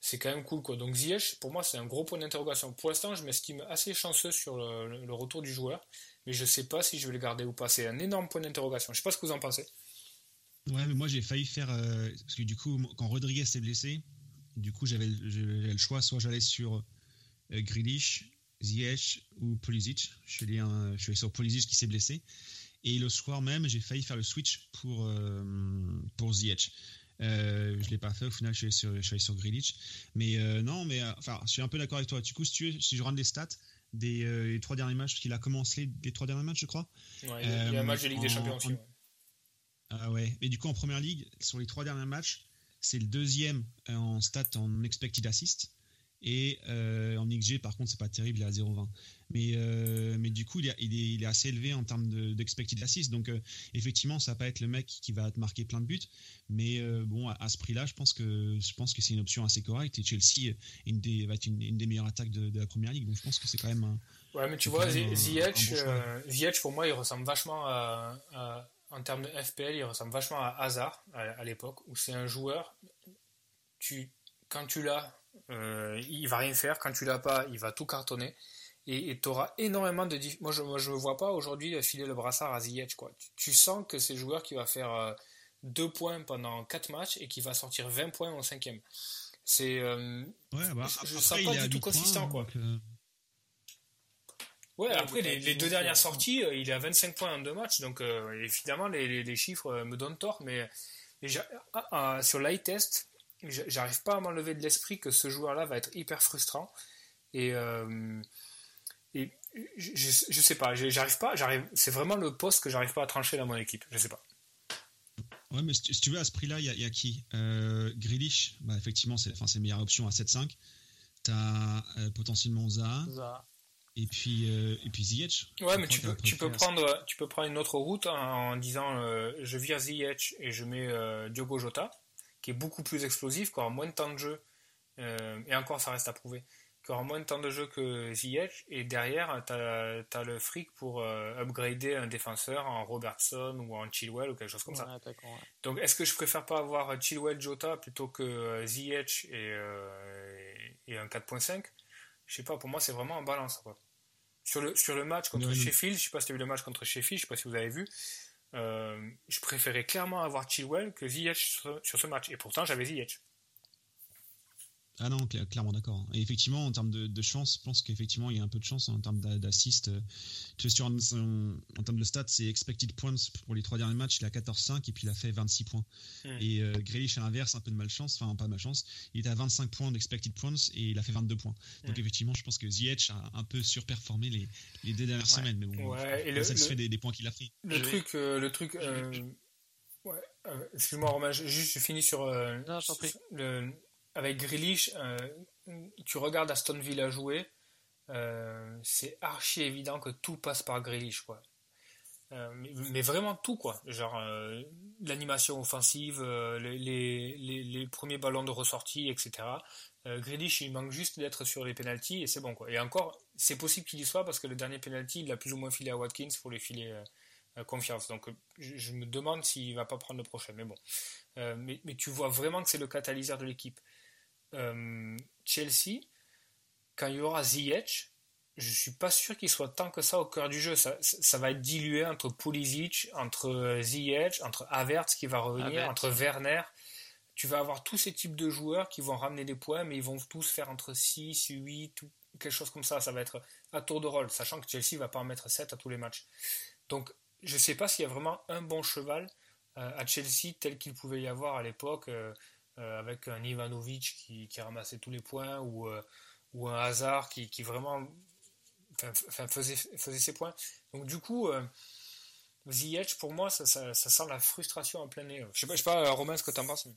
c'est quand même cool. Quoi. Donc Ziyech, pour moi, c'est un gros point d'interrogation. Pour l'instant, je m'estime assez chanceux sur le, retour du joueur, mais je sais pas si je vais le garder ou pas. C'est un énorme point d'interrogation. Je sais pas ce que vous en pensez. Ouais, mais moi j'ai failli faire. parce que du coup, quand Rodriguez s'est blessé, du coup j'avais le choix soit j'allais sur Grealish Ziyech ou Pulisic. Je suis allé, je suis sur Pulisic qui s'est blessé. Et le soir même, j'ai failli faire le switch pour, euh, pour Ziyech. Euh, je l'ai pas fait au final, je suis allé sur, je suis sur Grealish. Mais euh, non, mais euh, enfin, je suis un peu d'accord avec toi. Du coup, si, tu, si je rentre les stats des trois derniers matchs, qu'il a commencé les, trois derniers matchs, je crois. Ouais, il y a un match de Ligue des Champions aussi. Ah ouais. Mais du coup, en première ligue, sur les trois derniers matchs, c'est le deuxième en stats en expected assist. Et euh, en XG, par contre, c'est pas terrible, il est à 0,20. Mais, euh, mais du coup, il est, il, est, assez élevé en termes d'expected assist. Donc, euh, effectivement, ça va pas être le mec qui va te marquer plein de buts. Mais bon, à, ce prix-là, je pense que, je pense que c'est une option assez correcte. Et Chelsea une des, va être une, des meilleures attaques de, la première ligue. Donc, je pense que c'est quand même un. Ouais, mais tu vois, Ziyech, pour moi, il ressemble vachement à, en termes de FPL, il ressemble vachement à Hazard à, à l'époque, où c'est un joueur, tu, quand tu l'as, euh, il va rien faire. Quand tu l'as pas, il va tout cartonner. Et tu auras énormément de. Moi, je ne vois pas aujourd'hui filer le brassard à Ziyech. Quoi. Tu, sens que c'est le joueur qui va faire 2 euh, points pendant 4 matchs et qui va sortir 20 points au cinquième. C'est. Euh, ouais, bah, je ne sens pas du tout consistant. quoi. Ouais, après les, deux dernières sorties, il est à 25 points en deux matchs, donc évidemment les, les, chiffres me donnent tort, mais, ah, ah, sur l'eye test, j'arrive pas à m'enlever de l'esprit que ce joueur-là va être hyper frustrant. Et, euh, et je, je, sais pas, j'arrive pas, j'arrive, c'est vraiment le poste que j'arrive pas à trancher dans mon équipe. Je sais pas. Ouais, mais si tu veux, à ce prix-là, il y, a qui? Euh, Grealish, bah, effectivement, c'est la meilleure option à 7-5. Tu as euh, potentiellement Zaha. Et puis, euh, et puis Ziyech. Ouais, mais tu peux, tu, peux prendre, tu peux prendre une autre route en, disant je vire Ziyech et je mets Diogo Jota qui est beaucoup plus explosif, qui aura moins de temps de jeu, euh, et encore ça reste à prouver, qui aura moins de temps de jeu que Ziyech, et derrière tu as, le fric pour euh, upgrader un défenseur en Robertson ou en Chilwell ou quelque chose comme ça. Donc est-ce que je préfère pas avoir Chilwell Jota plutôt que euh, Ziyech et, et, un 4.5 Je sais pas, pour moi c'est vraiment en balance. Quoi. Sur, le, sur le match contre Sheffield, je sais pas si tu as vu le match contre Sheffield, je sais pas si vous avez vu, euh, je préférais clairement avoir Chilwell que Ziyech sur, sur ce match. Et pourtant, j'avais Ziyech. Ah non, clairement d'accord. Et effectivement, en termes de, chance, je pense qu'effectivement, il y a un peu de chance en termes d'assist. Tu sais, en, en, termes de stats, c'est expected points pour les trois derniers matchs, il a 14-5 et puis il a fait 26 points. Hmm. Et euh, Grealish, à l'inverse, un peu de malchance, enfin, pas de malchance, il était à 25 points d'expected points et il a fait 22 points. Donc, hmm. effectivement, je pense que Ziyech a un peu surperformé les, les deux dernières semaines. Mais bon, ouais, et satisfait des, des, points qu'il a pris. Le truc, euh, le truc, euh, ouais, excuse-moi, Romain, juste je finis sur, non, je prie. le avec Grealish, euh, tu regardes Aston Villa jouer, euh, c'est archi évident que tout passe par Grealish, quoi. Euh, mais, vraiment tout, quoi. Genre l'animation offensive, les, premiers ballons de ressortie, etc. Grealish, il manque juste d'être sur les penalties et c'est bon, quoi. Et encore, c'est possible qu'il y soit parce que le dernier penalty, il a plus ou moins filé à Watkins pour lui filer confiance. Donc je, me demande s'il va pas prendre le prochain, mais bon. mais, tu vois vraiment que c'est le catalyseur de l'équipe. Euh, Chelsea, quand il y aura Ziyech, je suis pas sûr qu'il soit tant que ça au cœur du jeu. Ça, ça va être dilué entre Pulisic, entre Ziyech, entre Havertz qui va revenir, entre Werner. tu vas avoir tous ces types de joueurs qui vont ramener des points, mais ils vont tous faire entre 6, 8, quelque chose comme ça. Ça va être à tour de rôle, sachant que Chelsea va pas en mettre 7 à tous les matchs. Donc, je ne sais pas s'il y a vraiment un bon cheval euh, à Chelsea tel qu'il pouvait y avoir à l'époque, euh, euh, avec un Ivanovic qui, qui, ramassait tous les points, ou, ou un Hazard qui, qui vraiment enfin, faisait, faisait ses points. Donc, du coup. The pour moi, ça, ça, ça, sent la frustration en plein nez. Je sais pas, sais pas Romain, ce que tu en penses.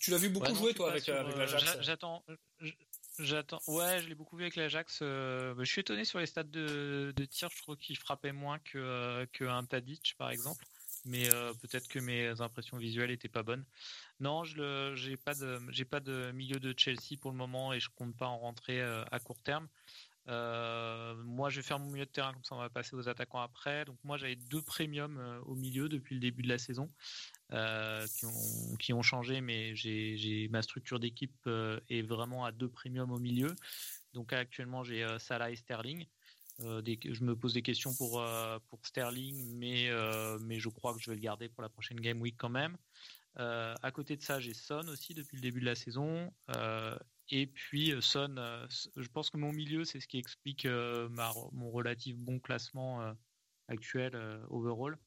Tu l'as vu beaucoup jouer, toi, avec, avec l'Ajax J'attends. J'attends. Ouais, je l'ai beaucoup vu avec l'Ajax. Euh, je suis étonné sur les stats de, de tir. Je trouve qu'il frappait moins que, euh, que un Tadic, par exemple. Mais peut-être que mes impressions visuelles étaient pas bonnes. Non, je j'ai pas de milieu de Chelsea pour le moment et je compte pas en rentrer à court terme. moi, je vais faire mon milieu de terrain comme ça, on va passer aux attaquants après. Donc moi, j'avais deux premiums au milieu depuis le début de la saison. Qui, ont, qui, ont, changé, mais j'ai ma structure d'équipe est vraiment à deux premiums au milieu. Donc actuellement, j'ai Salah et Sterling. Des, je me pose des questions pour, pour Sterling, mais, mais je crois que je vais le garder pour la prochaine Game Week quand même. à côté de ça, j'ai Son aussi depuis le début de la saison. et puis Son, je pense que mon milieu, c'est ce qui explique ma, mon relatif bon classement actuel overall.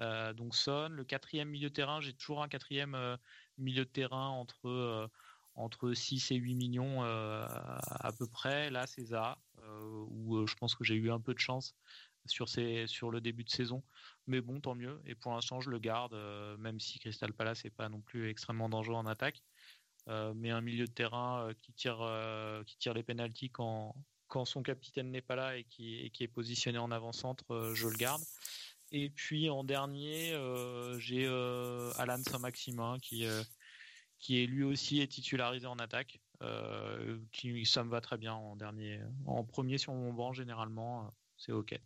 Euh, donc Son, le quatrième milieu de terrain, j'ai toujours un quatrième euh, milieu de terrain entre, euh, entre 6 et 8 millions à peu près. Là, c'est ça, où je pense que j'ai eu un peu de chance sur, le début de saison. Mais bon, tant mieux. Et pour l'instant, je le garde, même si Crystal Palace n'est pas non plus extrêmement dangereux en attaque. mais un milieu de terrain qui, tire, les pénalties quand, son capitaine n'est pas là et qui, est positionné en avant-centre, je le garde. Et puis en dernier, euh, j'ai euh, Alan Saint-Maximin qui, euh, lui aussi est titularisé en attaque. Qui, ça me va très bien en dernier. En premier sur mon banc, généralement, c'est OK.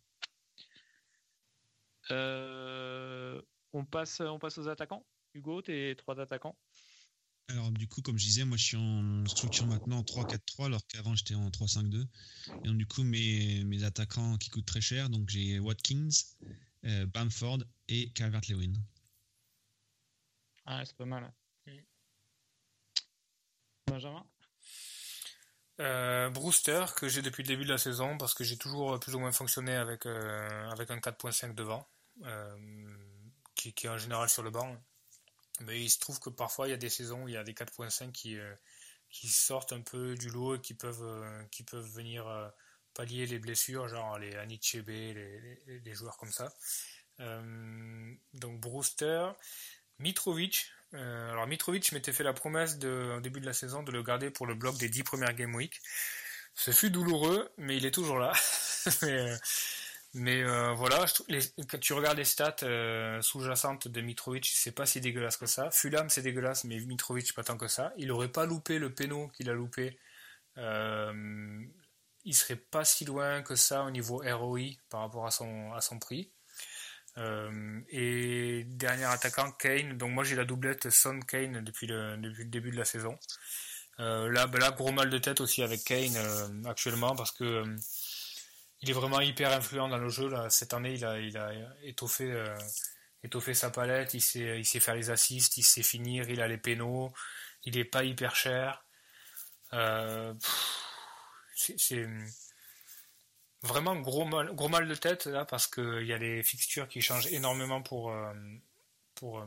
on, passe, on passe aux attaquants. Hugo, tes trois attaquants alors du coup, comme je disais, moi je suis en structure maintenant en 3-4-3 alors qu'avant j'étais en 3-5-2. Et donc du coup mes, mes attaquants qui coûtent très cher, donc j'ai Watkins, euh, Bamford et Calvert-Lewin. Ah, c'est pas mal. Mm. Benjamin? Euh, Brewster, que j'ai depuis le début de la saison, parce que j'ai toujours plus ou moins fonctionné avec, euh, avec un 4.5 devant, qui, est en général sur le banc. Mais il se trouve que parfois il y a des saisons où il y a des 4.5 qui, qui sortent un peu du lot et qui peuvent, qui peuvent venir pallier les blessures, genre les Anichebe, les, les, joueurs comme ça. Euh, donc Brewster, Mitrovic. Euh, alors Mitrovic m'était fait la promesse au début de la saison de le garder pour le bloc des 10 premières Game Week. Ce fut douloureux, mais il est toujours là. [laughs] mais, euh, voilà, quand tu regardes les stats sous-jacentes de Mitrovic, c'est pas si dégueulasse que ça. Fulham c'est dégueulasse, mais Mitrovic pas tant que ça. Il aurait pas loupé le péno qu'il a loupé il serait pas si loin que ça au niveau ROI par rapport à son, à son prix. Euh, et dernier attaquant, Kane. Donc moi j'ai la doublette Son Kane depuis le, depuis le début de la saison. Euh, là, ben là, gros mal de tête aussi avec Kane euh, actuellement parce que il est vraiment hyper influent dans le jeu. Là. Cette année, il a, il a étoffé, étoffé sa palette, il sait, il sait faire les assists, il sait finir, il a les pénaux, il est pas hyper cher. C'est vraiment gros mal, de tête là parce qu'il y a les fixtures qui changent énormément pour, euh, pour euh,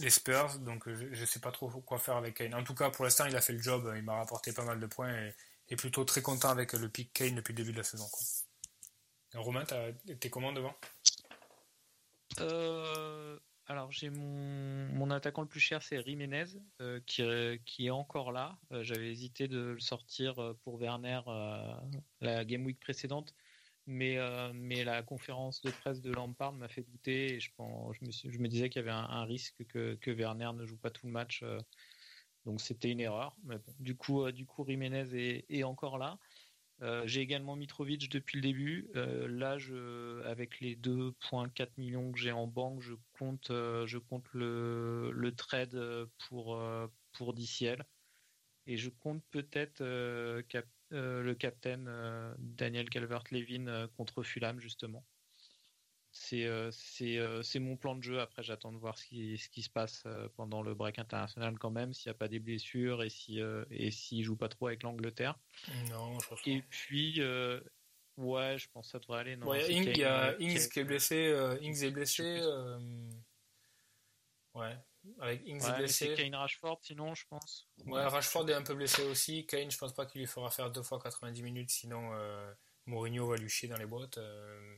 les Spurs, donc je ne sais pas trop quoi faire avec Kane. En tout cas, pour l'instant, il a fait le job, il m'a rapporté pas mal de points et, est plutôt très content avec le pick Kane depuis le début de la saison. Quoi. Romain, t'es comment devant? Euh, alors j'ai mon, mon, attaquant le plus cher, c'est Jiménez, euh, qui, qui, est encore là. J'avais hésité de le sortir pour Werner la Game Week précédente, mais, mais la conférence de presse de Lampard m'a fait douter et je, pense, je, me, disais qu'il y avait un, risque que, que, Werner ne joue pas tout le match. donc c'était une erreur. Du coup, du coup Jiménez est, encore là. Euh, j'ai également Mitrovic depuis le début. Euh, là, je, avec les 2,4 millions que j'ai en banque, je compte, euh, je compte le, le, trade pour, pour DCL. Et je compte peut-être le capitaine Daniel Calvert-Levin contre Fulham, justement. c'est mon plan de jeu. Après, j'attends de voir ce qui, ce qui se passe pendant le break international quand même, s'il n'y a pas des blessures et si et s'il joue pas trop avec l'Angleterre. Non, je pense Et puis ouais, je pense que ça devrait aller. Non, ouais, il y a Ings qui est blessé. Ings est blessé. Ouais. Avec Ings ouais, blessé. C'est Kane Rashford, sinon, je pense. Ouais, Rashford est un peu blessé aussi. Kane, je pense pas qu'il lui fera faire deux fois 90 minutes, sinon euh, Mourinho va lui chier dans les boîtes. Euh,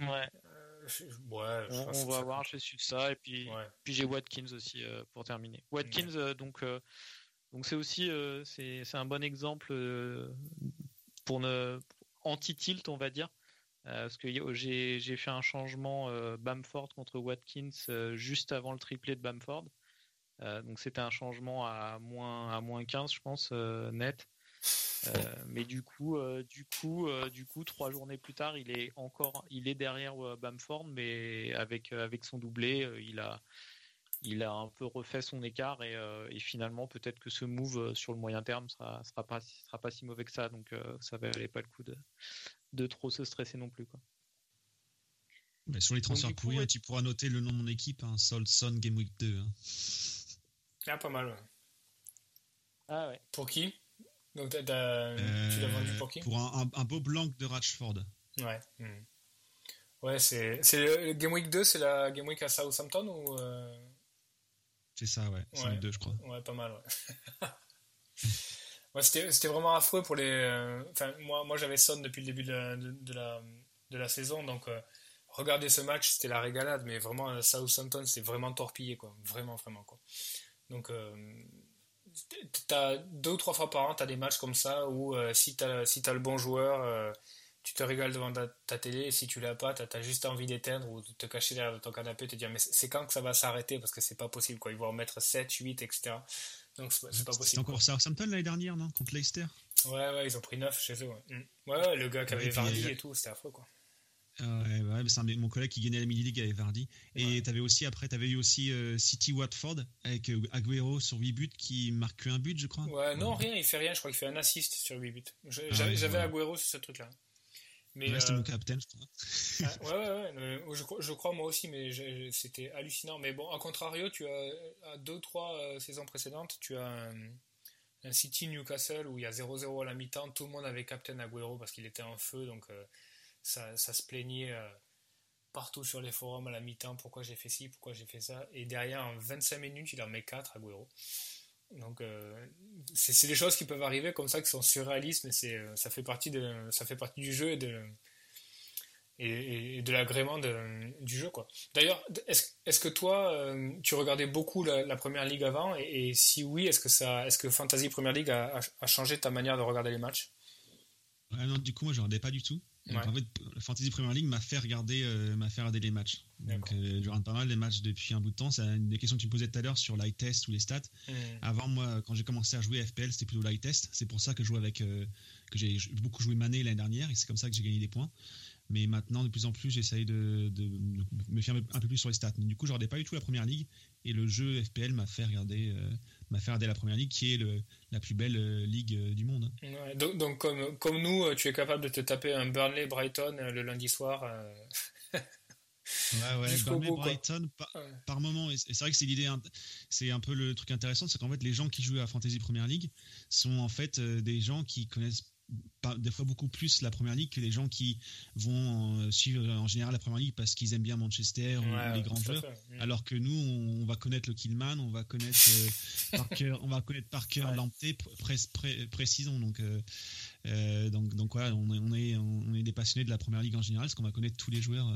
ouais. Euh, ouais on, on va voir, je suis ça. Et puis, puis j'ai Watkins aussi pour terminer. Watkins, donc, donc c'est aussi c'est un bon exemple pour ne anti-tilt, on va dire. Euh, parce que j'ai fait un changement euh, Bamford contre Watkins euh, juste avant le triplé de Bamford. donc c'était un changement à moins, à moins 15, je pense, net. mais du coup, du coup, du coup, trois journées plus tard, il est encore, il est derrière Bamford, mais avec avec son doublé, il a, il a un peu refait son écart et, finalement peut-être que ce move sur le moyen terme sera sera pas sera pas si mauvais que ça. Donc ça valait pas le coup de de trop se stresser non plus. Quoi. sur les transferts pourris, tu pourras noter le nom de mon équipe, hein, Son Game Week 2. Hein. Ah, pas mal, Ah ouais. Pour qui? Donc, tu l'as vendu pour qui? Pour un, beau blanc de Ratchford. Ouais. Hmm. Ouais, c'est, c'est Game Week 2, c'est la Game Week à Southampton ou. Euh? C'est ça, ouais. C'est ouais. 2, je crois. Ouais, pas mal, ouais. [laughs] c'était vraiment affreux pour les. Euh, enfin, moi, moi j'avais Son depuis le début de la, de, la, de la saison, donc euh, regarder ce match, c'était la régalade, mais vraiment, Southampton, c'est vraiment torpillé, quoi. Vraiment, vraiment, quoi. Donc, euh, as deux ou trois fois par an, tu as des matchs comme ça où si tu as, si as le bon joueur, tu te régales devant ta, télé, et si tu l'as pas, tu as, juste envie d'éteindre ou de te cacher derrière ton canapé et te dire, mais c'est quand que ça va s'arrêter? Parce que c'est pas possible, quoi. Ils vont en mettre 7, 8, etc. Donc c'est pas possible. C'était encore Southampton l'année dernière, non? Contre Leicester Ouais, ouais, ils ont pris 9 chez eux. Ouais, mm. ouais, le gars qui avait Vardy et tout, c'était affreux, quoi. Ah ouais, ouais c'est mon collègue qui gagnait la mini-league avec Vardy. Et t'avais aussi, après, t'avais eu aussi euh, City Watford avec euh, Aguero sur 8 buts qui marque un but, je crois. Ouais, non, rien, il fait rien. Je crois qu'il fait un assist sur 8 buts. Ah j'avais Aguero sur ce truc-là. Mais c'était mon capitaine, je crois. Ah, ouais, ouais, [laughs] ouais. Je, je, crois moi aussi, mais c'était hallucinant. Mais bon, à contrario, tu as à deux, trois euh, saisons précédentes, tu as un, City Newcastle où il y a 0-0 à la mi-temps. Tout le monde avait Captain Aguero parce qu'il était en feu, donc euh, ça, ça, se plaignait euh, partout sur les forums à la mi-temps. Pourquoi j'ai fait ci, pourquoi j'ai fait ça? Et derrière, en 25 minutes, il en met 4 Aguero. Donc euh, c'est des choses qui peuvent arriver comme ça qui sont surréalistes, mais c'est euh, ça fait partie de ça fait partie du jeu et de et, de l'agrément du jeu. D'ailleurs, est-ce est que toi euh, tu regardais beaucoup la, première ligue avant? Et, si oui, est-ce que est-ce que Fantasy Première Ligue a, changé ta manière de regarder les matchs? Non, du coup moi je regardais pas du tout. En fait, Fantasy Premier League m'a fait regarder, euh, m'a fait regarder les matchs. Donc, euh, je regarde pas mal les matchs depuis un bout de temps. C'est une des questions que tu me posais tout à l'heure sur light test ou les stats. Hmm. Avant, moi, quand j'ai commencé à jouer FPL, c'était plutôt light test. C'est pour ça que je jouais avec, euh, que j'ai beaucoup joué Mané l'année dernière et c'est comme ça que j'ai gagné des points. Mais maintenant, de plus en plus, j'essaye de, me faire un peu plus sur les stats. du coup, je regardais pas du tout la première ligue et le jeu FPL m'a fait regarder, m'a fait regarder la première ligue qui est le, la plus belle euh, ligue euh, du monde. donc, donc comme, comme nous, euh, tu es capable de te taper un Burnley Brighton le lundi soir. Ouais, ouais, [laughs] Burnley, Brighton par, moment. Et c'est vrai que c'est l'idée, c'est un peu le truc intéressant, c'est qu'en fait, les gens qui jouent à Fantasy Premier League sont en fait des gens qui connaissent des fois beaucoup plus la première ligue que les gens qui vont euh, suivre en général la première ligue parce qu'ils aiment bien Manchester ou les grands joueurs. alors que nous on, va connaître le Killman on va connaître euh, [laughs] Parker on va connaître Parker ouais. précisons. Donc euh, donc donc voilà on, on, est on est des passionnés de la première ligue en général parce qu'on va connaître tous les joueurs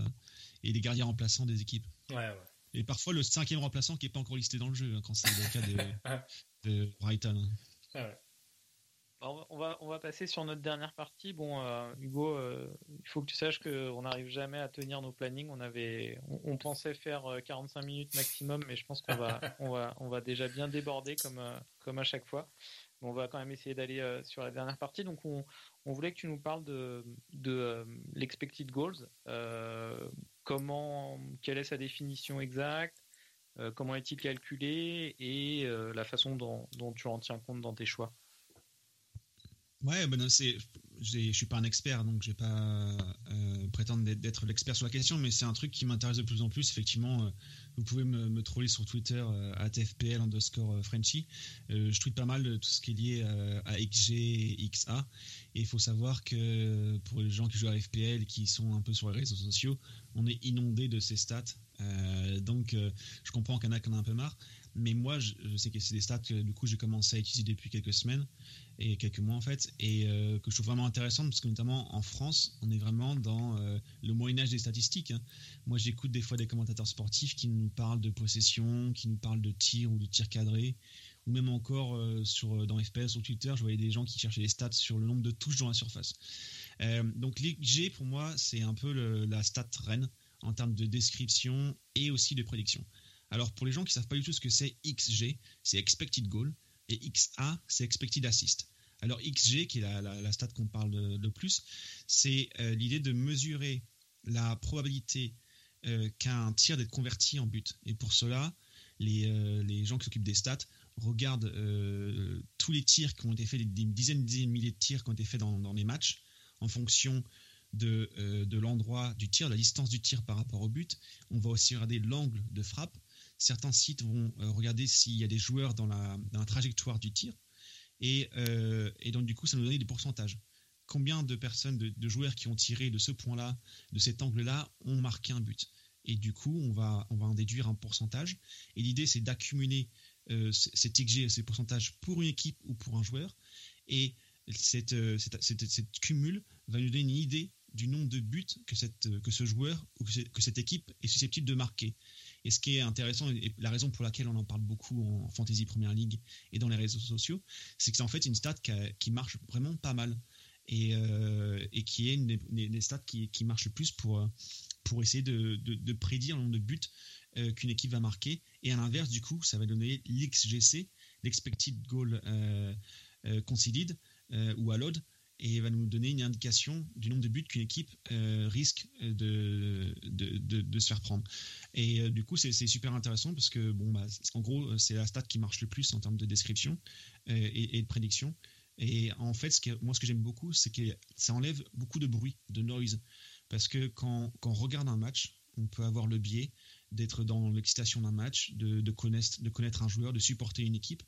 et les gardiens remplaçants des équipes. Et parfois le cinquième remplaçant qui est pas encore listé dans le jeu hein, quand c'est le cas de, [laughs] de Brighton hein on va, on va passer sur notre dernière partie. Bon, euh, Hugo, euh, il faut que tu saches qu'on n'arrive jamais à tenir nos plannings. On avait, on, pensait faire 45 euh, minutes maximum, mais je pense qu'on va, [laughs] on va, on va déjà bien déborder comme, comme à chaque fois. on va quand même essayer d'aller sur la dernière partie. Donc, on, voulait que tu nous parles de, de l'expected goals. comment, quelle est sa définition exacte? Comment est-il calculé? Et la façon dont tu en tiens compte dans tes choix Ouais, ben c'est je suis pas un expert, donc je vais pas euh, prétendre d'être l'expert sur la question, mais c'est un truc qui m'intéresse de plus en plus. Effectivement, euh, vous pouvez me, troller sur Twitter euh, à TFPL underscore Frenchy. je tweete pas mal de tout ce qui est lié à XG XA. Et il faut savoir que pour les gens qui jouent à FPL qui sont un peu sur les réseaux sociaux, on est inondé de ces stats. donc, je comprends qu'il y en a qui en a un peu marre. Mais moi, je, sais que c'est des stats que du coup j'ai commencé à utiliser depuis quelques semaines et quelques mois en fait, et euh, que je trouve vraiment intéressante parce que notamment en France, on est vraiment dans euh, le Moyen Âge des statistiques. Hein. Moi, j'écoute des fois des commentateurs sportifs qui nous parlent de possession, qui nous parlent de tir ou de tir cadré, ou même encore euh, sur dans FPS sur Twitter, je voyais des gens qui cherchaient les stats sur le nombre de touches dans la surface. donc l'XG pour moi, c'est un peu la stat reine en termes de description et aussi de prédiction. Alors pour les gens qui ne savent pas du tout ce que c'est XG, c'est expected goal et XA, c'est expected assist. Alors XG, qui est la, stat qu'on parle le, plus, c'est euh, l'idée de mesurer la probabilité euh, qu'un tir d'être converti en but. Et pour cela, les, euh, gens qui s'occupent des stats regardent tous les tirs qui ont été faits, des dizaines, des dizaines de milliers de tirs qui ont été faits dans, dans les matchs, en fonction de, de l'endroit du tir, la distance du tir par rapport au but. On va aussi regarder l'angle de frappe certains sites vont euh, regarder s'il y a des joueurs dans la, trajectoire du tir. Euh, et, donc, du coup, ça nous donne des pourcentages. Combien de personnes, de, joueurs qui ont tiré de ce point-là, de cet angle-là, ont marqué un but? Et du coup, on va, on va en déduire un pourcentage. Et l'idée, c'est d'accumuler euh, cet XG, ces pourcentages pour une équipe ou pour un joueur. Et cette, cette, cumul va nous donner une idée du nombre de buts que, cette, que ce joueur ou que cette équipe est susceptible de marquer. Et ce qui est intéressant, et la raison pour laquelle on en parle beaucoup en Fantasy Premier League et dans les réseaux sociaux, c'est que c'est en fait une stat qui, marche vraiment pas mal. Et, euh, qui est une des, stats qui, marche le plus pour, pour essayer de, prédire le nombre de buts euh, qu'une équipe va marquer. Et à l'inverse, du coup, ça va donner l'XGC, l'expected goal euh, conceded ou allowed, et va nous donner une indication du nombre de buts qu'une équipe euh, risque de, de, se faire prendre. Et euh, du coup, c'est super intéressant parce que, bon, bah, en gros, c'est la stat qui marche le plus en termes de description euh, et, de prédiction. Et en fait, ce moi, ce que j'aime beaucoup, c'est que ça enlève beaucoup de bruit, de noise. Parce que quand, quand on regarde un match, on peut avoir le biais d'être dans l'excitation d'un match, de, de, connaître, de connaître un joueur, de supporter une équipe.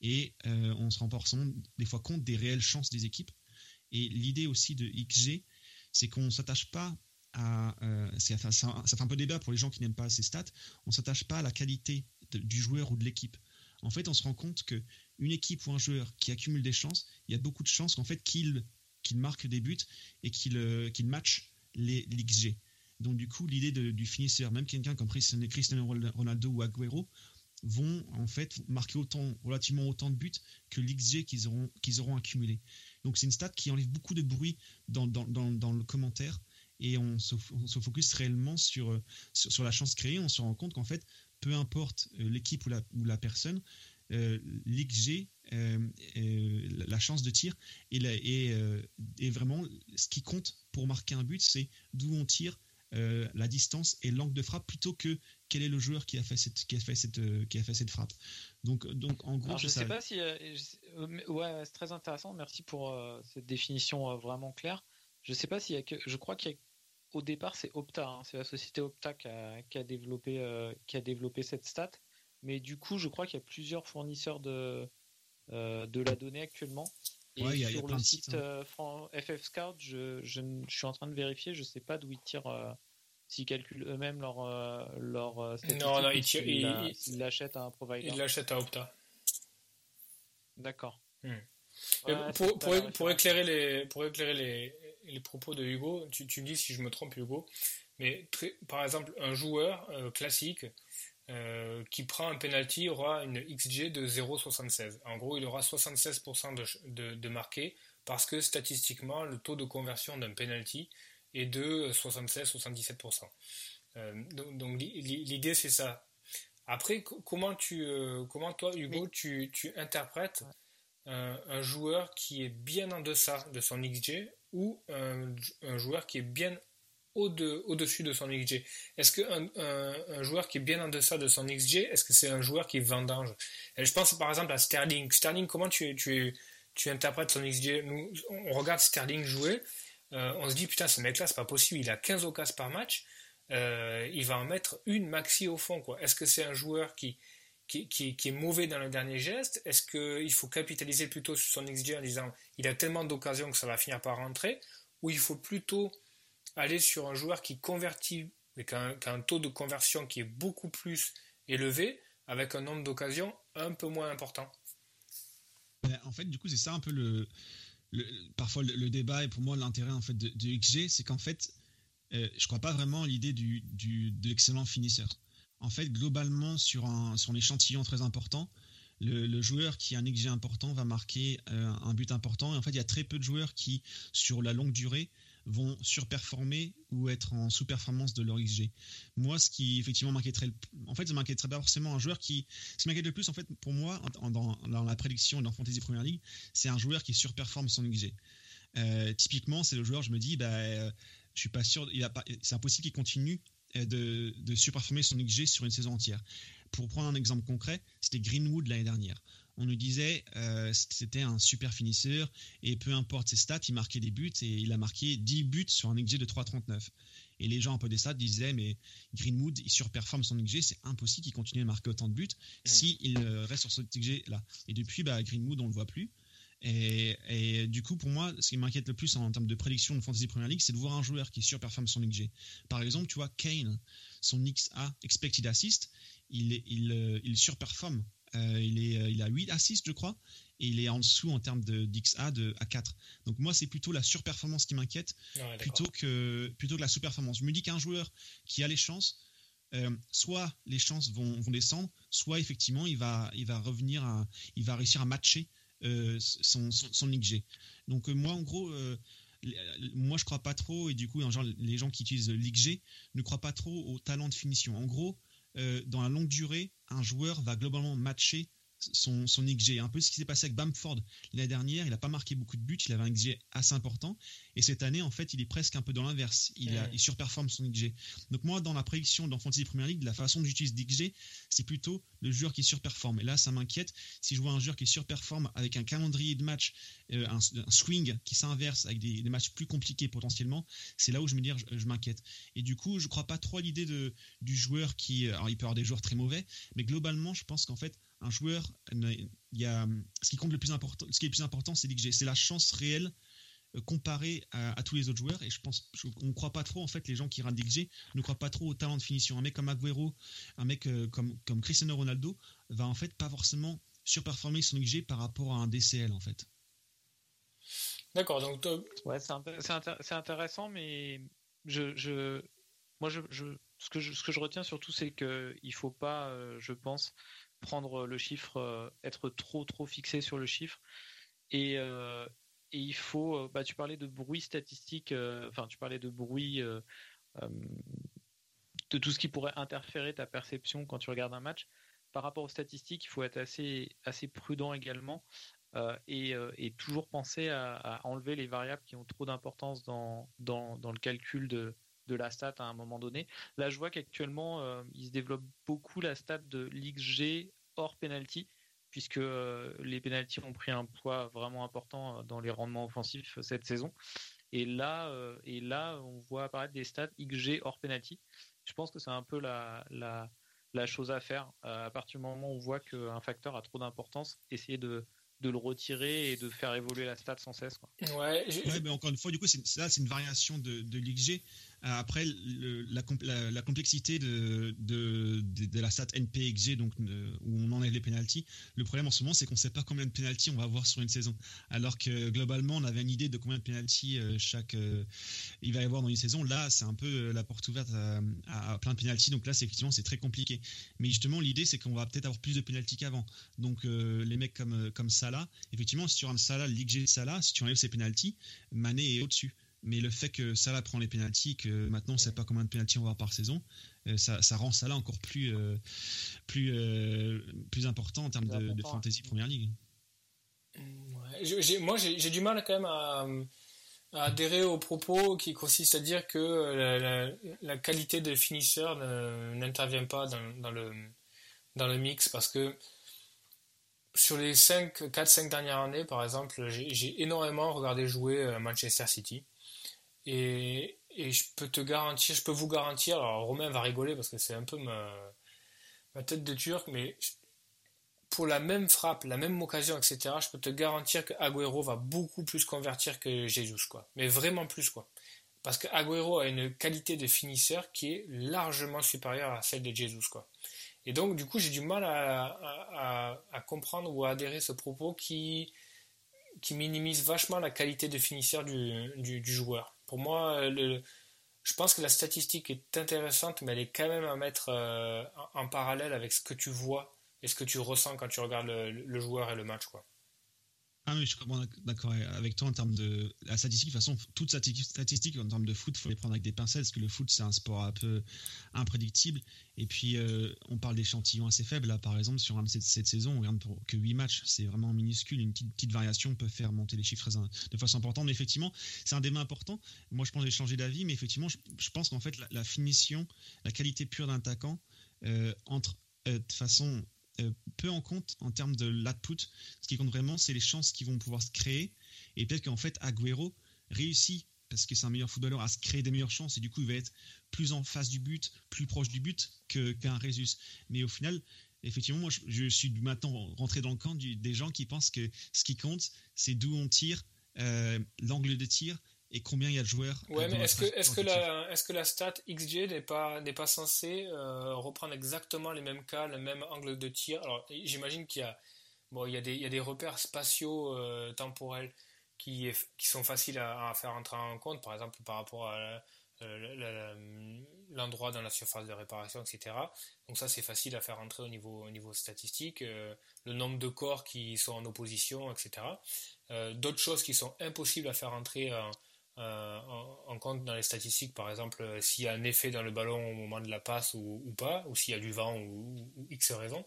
Et on se rend forcément des fois compte des réelles chances des équipes et l'idée aussi de XG, c'est qu'on ne s'attache pas à. Euh, ça, fait un peu débat pour les gens qui n'aiment pas ces stats. On ne s'attache pas à la qualité du joueur ou de l'équipe. En fait, on se rend compte qu'une équipe ou un joueur qui accumule des chances, il y a beaucoup de chances qu'en fait qu'il marque des buts et qu'il euh, match l'XG. Donc du coup, l'idée du finisseur, même quelqu'un comme Cristiano Ronaldo ou Agüero, vont en fait marquer relativement autant de buts que l'XG qu'ils auront, qu'ils auront accumulé. Donc c'est une stat qui enlève beaucoup de bruit dans, le commentaire et on se, focus réellement sur, sur, la chance créée. On se rend compte qu'en fait, peu importe euh, l'équipe ou la, ou la personne, euh, l'XG, euh, la chance de tir, et, et, vraiment ce qui compte pour marquer un but, c'est d'où on tire, la distance et l'angle de frappe plutôt que quel est le joueur qui a fait cette, qui a fait cette, qui a fait cette frappe. Donc, donc en gros, je ne sais pas si. Euh, euh, ouais, c'est très intéressant. Merci pour euh, cette définition vraiment claire. Je sais pas s'il y a que. Je crois qu'au départ, c'est Opta. Hein. c'est la société Opta qui a, qui a développé, qui a développé cette stat. Mais du coup, je crois qu'il y a plusieurs fournisseurs de, de la donnée actuellement. Et sur le site hein. FF Scout, je, je, je, suis en train de vérifier. Je ne sais pas d'où ils tirent s'ils calculent eux-mêmes leur, euh, leur euh, Non, non, ils l'achètent à un provider. Ils l'achètent à Opta. D'accord. Hmm. pour, pour, pour, éclairer, les, pour éclairer les, les propos de Hugo, tu, tu me dis si je me trompe, Hugo, mais par exemple, un joueur euh, qui prend un penalty aura une XG de 0,76. En gros, il aura 76% de, de, parce que statistiquement, le taux de conversion d'un penalty et de 76-77%. Euh, donc, l'idée c'est ça. Après, comment, tu, euh, comment toi, Hugo, tu, tu, interprètes un, joueur qui est bien en deçà de son XG ou un, joueur qui est bien au-dessus de son XG Est-ce qu'un un, joueur qui est bien en deçà de son XG, est-ce que c'est un joueur qui vendange? Et Je pense par exemple à Sterling. Sterling, comment tu, tu, tu interprètes son XG. Nous, on regarde Sterling jouer, euh, on se dit putain, ce mec-là, c'est pas possible, il a 15 occasions par match, euh, il va en mettre une maxi au fond. Est-ce que c'est un joueur qui, qui, qui, est mauvais dans le dernier geste? Est-ce qu'il faut capitaliser plutôt sur son XG en disant il a tellement d'occasions que ça va finir par rentrer? Ou il faut plutôt aller sur un joueur qui convertit, avec un, un taux de conversion qui est beaucoup plus élevé, avec un nombre d'occasions un peu moins important ben, En fait, du coup, c'est ça un peu le, parfois le, débat et pour moi l'intérêt en fait de, XG, c'est qu'en fait, euh, je crois pas vraiment l'idée du, de l'excellent finisseur. En fait, globalement, sur un, sur l'échantillon très important, le, joueur qui a un XG important va marquer euh, un but important. Et en fait, il y a très peu de joueurs qui, sur la longue durée, vont surperformer ou être en sous-performance de leur XG. Moi, ce qui effectivement m'inquiéterait, en fait, ça m'inquiéterait pas forcément un joueur qui, ce qui m'inquiète le plus, en fait, pour moi, dans, la prédiction dans Fantasy Premier League, c'est un joueur qui surperforme son XG. Euh, typiquement, c'est le joueur, je me dis, bah, je suis pas sûr, c'est impossible qu'il continue euh, de, de surperformer son XG sur une saison entière. Pour prendre un exemple concret, c'était Greenwood l'année dernière on nous disait euh, c'était un super finisseur et peu importe ses stats, il marquait des buts et il a marqué 10 buts sur un XG de 3,39. Et les gens un peu des stats disaient mais Greenwood il surperforme son XG, c'est impossible qu'il continue à marquer autant de buts s'il si reste sur ce XG là. Et depuis bah, Greenwood on le voit plus. Et, du coup, pour moi, ce qui m'inquiète le plus en, termes de prédiction de Fantasy Premier League, c'est de voir un joueur qui surperforme son XG. Par exemple, tu vois, Kane, son XA, Expected Assist, il, il, euh, il surperforme euh, il, est, euh, il a 8 assists, je crois, et il est en dessous en termes de d'XA de à 4. Donc moi, c'est plutôt la surperformance qui m'inquiète, plutôt que plutôt que la sous-performance. Je me dis qu'un joueur qui a les chances, euh, soit les chances vont, vont, descendre, soit effectivement il va il va revenir, à, il va réussir à matcher son, son, XG. Donc moi, en gros. moi, je crois pas trop, et du coup, genre, les gens qui utilisent l'XG ne croient pas trop au talent de finition. En gros, euh, dans la longue durée, un joueur va globalement matcher son, son XG. Un peu ce qui s'est passé avec Bamford l'année dernière, il n'a pas marqué beaucoup de buts, il avait un XG assez important. Et cette année, en fait, il est presque un peu dans l'inverse. Il, il, surperforme son XG. Donc moi, dans la prédiction dans Fantasy Premier League, la façon que j'utilise l'XG, c'est plutôt le joueur qui surperforme. Et là, ça m'inquiète. Si je vois un joueur qui surperforme avec un calendrier de match, euh, un, swing qui s'inverse avec des, matchs plus compliqués potentiellement, c'est là où je me dis, je, m'inquiète. Et du coup, je ne crois pas trop à l'idée du joueur qui, alors il peut y avoir des joueurs très mauvais, mais globalement, je pense qu'en fait, un joueur, il y a, ce qui compte le plus important, ce qui est le plus important, c'est l'XG, c'est la chance réelle comparée à, tous les autres joueurs. Et je pense, on ne croit pas trop en fait, les gens qui ratent l'XG ne croient pas trop au talent de finition. Un mec comme Aguero, un mec euh, comme, comme Cristiano Ronaldo va en fait pas forcément surperformer son XG par rapport à un DCL en fait. D'accord, donc ouais, c'est intéressant, mais je, je moi je, je, ce que je, ce que je retiens surtout, c'est qu'il ne faut pas, euh, je pense, prendre le chiffre, euh, être trop trop fixé sur le chiffre. Et, euh, et il faut, euh, bah, tu parlais de bruit statistique, enfin tu parlais de bruit, de tout ce qui pourrait interférer ta perception quand tu regardes un match. Par rapport aux statistiques, il faut être assez, prudent également et, toujours penser à, enlever les variables qui ont trop d'importance dans, le calcul de, la stat à un moment donné. Là, je vois qu'actuellement, euh, il se développe beaucoup la stat de l'XG hors penalty, puisque euh, les penalties ont pris un poids vraiment important euh, dans les rendements offensifs cette saison. Et là, et là, on voit apparaître des stats XG hors penalty. Je pense que c'est un peu la, la, la, chose à faire. à partir du moment où on voit qu'un facteur a trop d'importance, essayer de, de le retirer et de faire évoluer la stat sans cesse. Quoi. Ouais, mais encore une fois, du coup, c'est, là, c'est une variation de, de l'XG. Euh, après, la, complexité de, la stat NPXG, donc où on enlève les penalties, le problème en ce moment, c'est qu'on ne sait pas combien de penalties on va avoir sur une saison. Alors que globalement, on avait une idée de combien de penalties euh, chaque euh, il va y avoir dans une saison. Là, c'est un peu la porte ouverte à, plein de penalties. Donc là, c'est effectivement, c'est très compliqué. Mais justement, l'idée, c'est qu'on va peut-être avoir plus de penalties qu'avant. Donc les mecs comme comme Salah, effectivement, si tu un Salah, l'XG de Salah, si tu enlèves ses penalties, Mané est au-dessus. Mais le fait que Salah prend les pénalties, que maintenant on ne sait pas combien de pénalties on va avoir par saison, euh, ça, ça, rend Salah encore plus, euh, plus, euh, plus important en termes de, de, fantasy Première Ligue. moi, j'ai du mal quand même à, adhérer aux propos qui consistent à dire que la, qualité de finisseur n'intervient pas dans, dans, le, dans le mix parce que sur les 4-5 dernières années, par exemple, j'ai énormément regardé jouer Manchester City. Et, je peux te garantir, je peux vous garantir, alors Romain va rigoler parce que c'est un peu ma, tête de turc, mais pour la même frappe, la même occasion, etc., je peux te garantir que Agüero va beaucoup plus convertir que Jesus, quoi. Mais vraiment plus, quoi. Parce que Agüero a une qualité de finisseur qui est largement supérieure à celle de Jesus, quoi. Et donc, du coup, j'ai du mal à, comprendre ou à adhérer ce propos qui, qui minimise vachement la qualité de finisseur du, joueur. Pour moi, le, je pense que la statistique est intéressante, mais elle est quand même à mettre euh, en parallèle avec ce que tu vois et ce que tu ressens quand tu regardes le, joueur et le match. Ah oui, je suis d'accord avec toi en termes de la statistique. De toute façon, toute statistique en termes de foot, il faut les prendre avec des pincettes parce que le foot, c'est un sport un peu imprédictible. Et puis, euh, on parle d'échantillons assez faibles. Là, par exemple, sur cette, cette saison, on regarde que 8 matchs, c'est vraiment minuscule. Une petite, variation peut faire monter les chiffres de façon importante. Mais effectivement, c'est un débat important. Moi, je pense que j'ai changé d'avis, mais effectivement, je, pense qu'en fait, la, finition, la qualité pure d'un attaquant, euh, entre euh, de façon peu en compte en termes de l'output. Ce qui compte vraiment, c'est les chances qui vont pouvoir se créer. Et peut-être qu'en fait, Agüero réussit, parce que c'est un meilleur footballeur, à se créer des meilleures chances. Et du coup, il va être plus en face du but, plus proche du but qu'un Résus. Mais au final, effectivement, moi, je, suis maintenant rentré dans le camp des gens qui pensent que ce qui compte, c'est d'où on tire, euh, l'angle de tir, et combien il y a de joueurs. Ouais, mais est-ce que, la, est que la stat XG n'est pas, n'est pas censée euh, reprendre exactement les mêmes cas, le même angle de tir? Alors, j'imagine qu'il y a, bon, il y a, des, il y a des repères spatiaux euh, temporels qui, qui sont faciles à, faire entrer en compte, par exemple par rapport à euh, l'endroit dans la surface de réparation, etc. Donc ça, c'est facile à faire entrer au niveau, au niveau statistique. le nombre de corps qui sont en opposition, etc. D'autres choses qui sont impossibles à faire entrer en euh, en, compte dans les statistiques, par exemple, euh, s'il y a un effet dans le ballon au moment de la passe ou, pas, ou s'il y a du vent ou, X raison.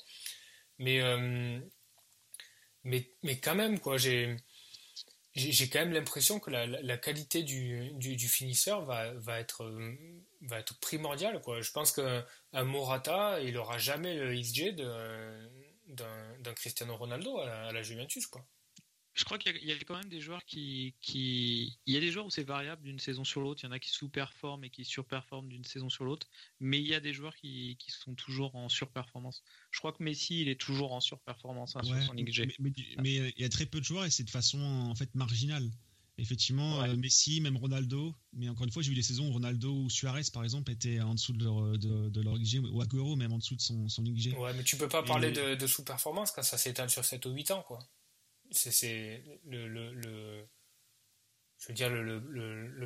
Mais, euh, mais, mais quand même, quoi, j'ai j'ai quand même l'impression que la, la, qualité du, du, finisseur va, va, être, va être primordiale. Quoi. Je pense qu'un Morata, il n'aura jamais le XG d'un Cristiano Ronaldo à la, à la Juventus. Quoi. Je crois qu'il y, a quand même des joueurs qui, qui... Il y a des joueurs où c'est variable d'une saison sur l'autre. Il y en a qui sous-performent et qui surperforment d'une saison sur l'autre. Mais il y a des joueurs qui, qui, sont toujours en surperformance. Je crois que Messi, il est toujours en surperformance hein, sur son XG. Mais, il y a très peu de joueurs et c'est de façon en fait marginale. Effectivement, euh, Messi, même Ronaldo. Mais encore une fois, j'ai vu des saisons où Ronaldo ou Suarez, par exemple, étaient en dessous de leur, de, leur XG, ou Agüero, même en dessous de son, son XG. Ouais, mais tu peux pas parler de, de sous-performance quand ça s'étale sur 7 ou 8 ans, quoi c'est le, je veux dire le,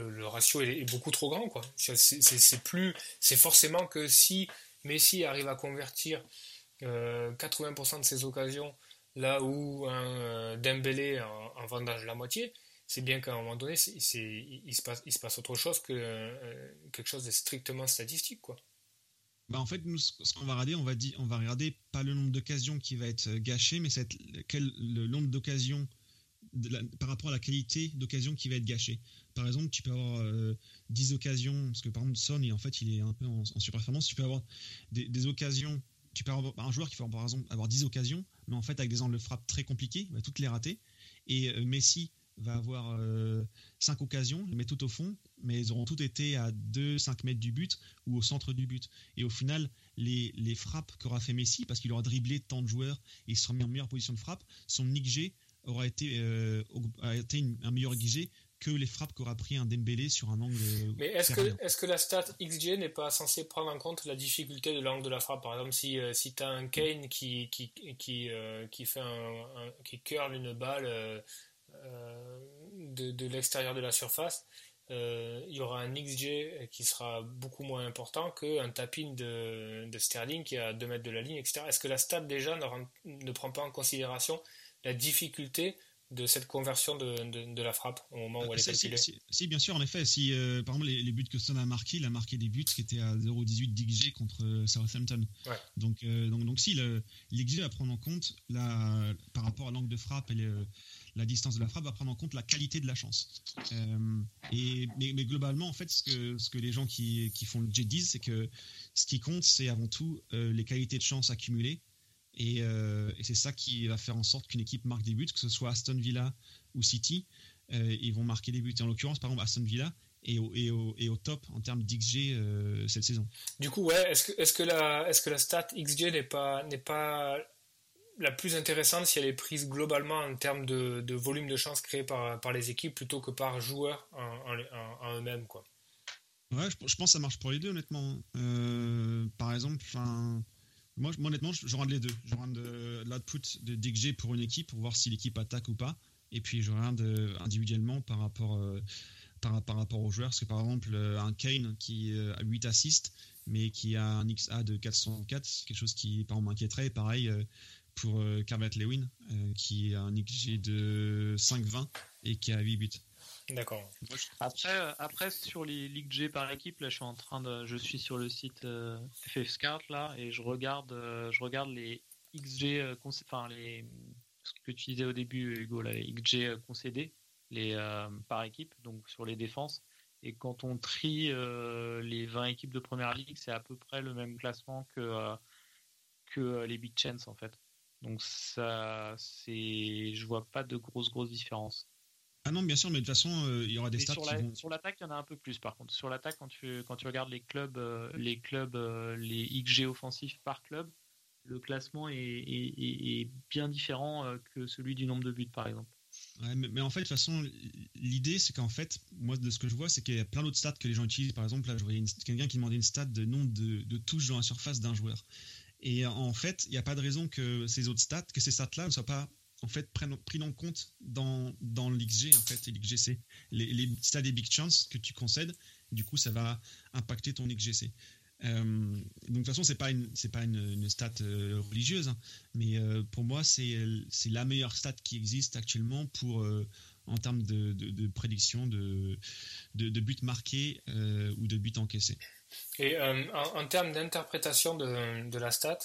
le ratio est, beaucoup trop grand quoi. C'est plus c'est forcément que si Messi arrive à convertir 80% euh, de ses occasions là où un euh, Dembélé en, en vendage la moitié c'est bien qu'à un moment donné c'est il, se passe, il se passe autre chose que euh, quelque chose de strictement statistique quoi bah en fait, nous, ce qu'on va regarder, on va, dire, on va regarder pas le nombre d'occasions qui va être gâché, mais c'est quel, le nombre d'occasions par rapport à la qualité d'occasion qui va être gâchée. Par exemple, tu peux avoir 10 euh, occasions, parce que par exemple, Son, en fait, il est un peu en, surperformance. Tu peux avoir des, occasions, tu peux avoir un joueur qui va par exemple avoir 10 occasions, mais en fait, avec des angles de frappe très compliqués, il va toutes les rater. Et euh, Messi, va avoir 5 euh, occasions, met tout au fond, mais elles auront toutes été à 2-5 mètres du but ou au centre du but. Et au final, les, les frappes qu'aura fait Messi, parce qu'il aura dribblé tant de joueurs et il sera mis en meilleure position de frappe, son XG aura été, euh, a été un meilleur XG que les frappes qu'aura pris un Dembélé sur un angle. Mais est-ce que, est que la stat XG n'est pas censée prendre en compte la difficulté de l'angle de la frappe? Par exemple, si, euh, si tu as un Kane qui, qui, qui, qui fait un, qui curle une balle euh, de, l'extérieur de la surface, euh, il y aura un XG qui sera beaucoup moins important qu'un tapin de, de, Sterling qui est à 2 mètres de la ligne, etc. Est-ce que la stat déjà ne, prend pas en considération la difficulté de cette conversion de, la frappe au moment où elle est calculée? si, bien sûr, en effet. Si, euh, par exemple, les, buts que Son a marqués, il a marqué des buts qui étaient à 0,18 d'XG contre Southampton. Donc, donc, donc, si, l'XG à prendre en compte par rapport à l'angle de frappe et le, la distance de la frappe va prendre en compte la qualité de la chance. Euh, et, mais, globalement, en fait, ce que, ce que les gens qui, qui font le jet disent, c'est que ce qui compte, c'est avant tout euh, les qualités de chance accumulées Et, et c'est ça qui va faire en sorte qu'une équipe marque des buts, que ce soit Aston Villa ou City, ils vont marquer des buts. Et en l'occurrence, par exemple, Aston Villa, et au, et au, et au top en termes d'XG euh, cette saison. Du coup, ouais, est-ce que, est que, la, est que la stat XG n'est pas, n'est pas la plus intéressante si elle est prise globalement en termes de, de volume de chances créées par, par les équipes plutôt que par joueurs en, eux-mêmes quoi. Ouais, je, pense que ça marche pour les deux honnêtement. Euh, par exemple, moi, moi honnêtement, je, rends les deux. Je rends de, l'output de DXG pour une équipe pour voir si l'équipe attaque ou pas. Et puis je regarde individuellement par rapport euh, par, rapport aux joueurs. Parce que par exemple, euh, un Kane qui euh, a 8 assists, mais qui a un XA de 404, c'est quelque chose qui par exemple m'inquiéterait. pareil euh, pour Carvet Lewin, qui a un XG de 5,20 et qui a 8 buts. D'accord. Après, après sur les ligues G par équipe, là, je suis en train de, je suis sur le site FFSCART là et je regarde, je regarde les XG, enfin les, ce que tu disais au début, Hugo, là, les XG concédés les, euh, par équipe, donc sur les défenses. Et quand on trie euh, les 20 équipes de première ligue, c'est à peu près le même classement que, euh, que les Big Chance en fait. Donc ça, c'est, je vois pas de grosses grosses différences. Ah non, bien sûr, mais de toute façon, il y aura des stats sur, la, sur l'attaque, il y en a un peu plus. Par contre, sur l'attaque, quand tu quand tu regardes les clubs, les clubs, les XG offensifs par club, le classement est, est bien différent que celui du nombre de buts, par exemple mais, en fait, de toute façon, l'idée, c'est qu'en fait, moi, de ce que je vois, c'est qu'il y a plein d'autres stats que les gens utilisent. Par exemple, là, je voyais quelqu'un qui demandait une stat de nombre de, touches dans la surface d'un joueur. Et en fait, il n'y a pas de raison que ces autres stats, que ces stats-là ne soient pas en fait pris en compte dans, dans l'XG. En fait, l'XGC, les, stats des big chances que tu concèdes, du coup, ça va impacter ton XGC. Euh, donc de toute façon, c'est pas une c'est pas une, stat euh, religieuse, hein. mais euh, pour moi, c'est c'est la meilleure stat qui existe actuellement pour en termes de, de, prédiction de, de, buts marqués ou de buts encaissés. Et en, termes d'interprétation de, la stat,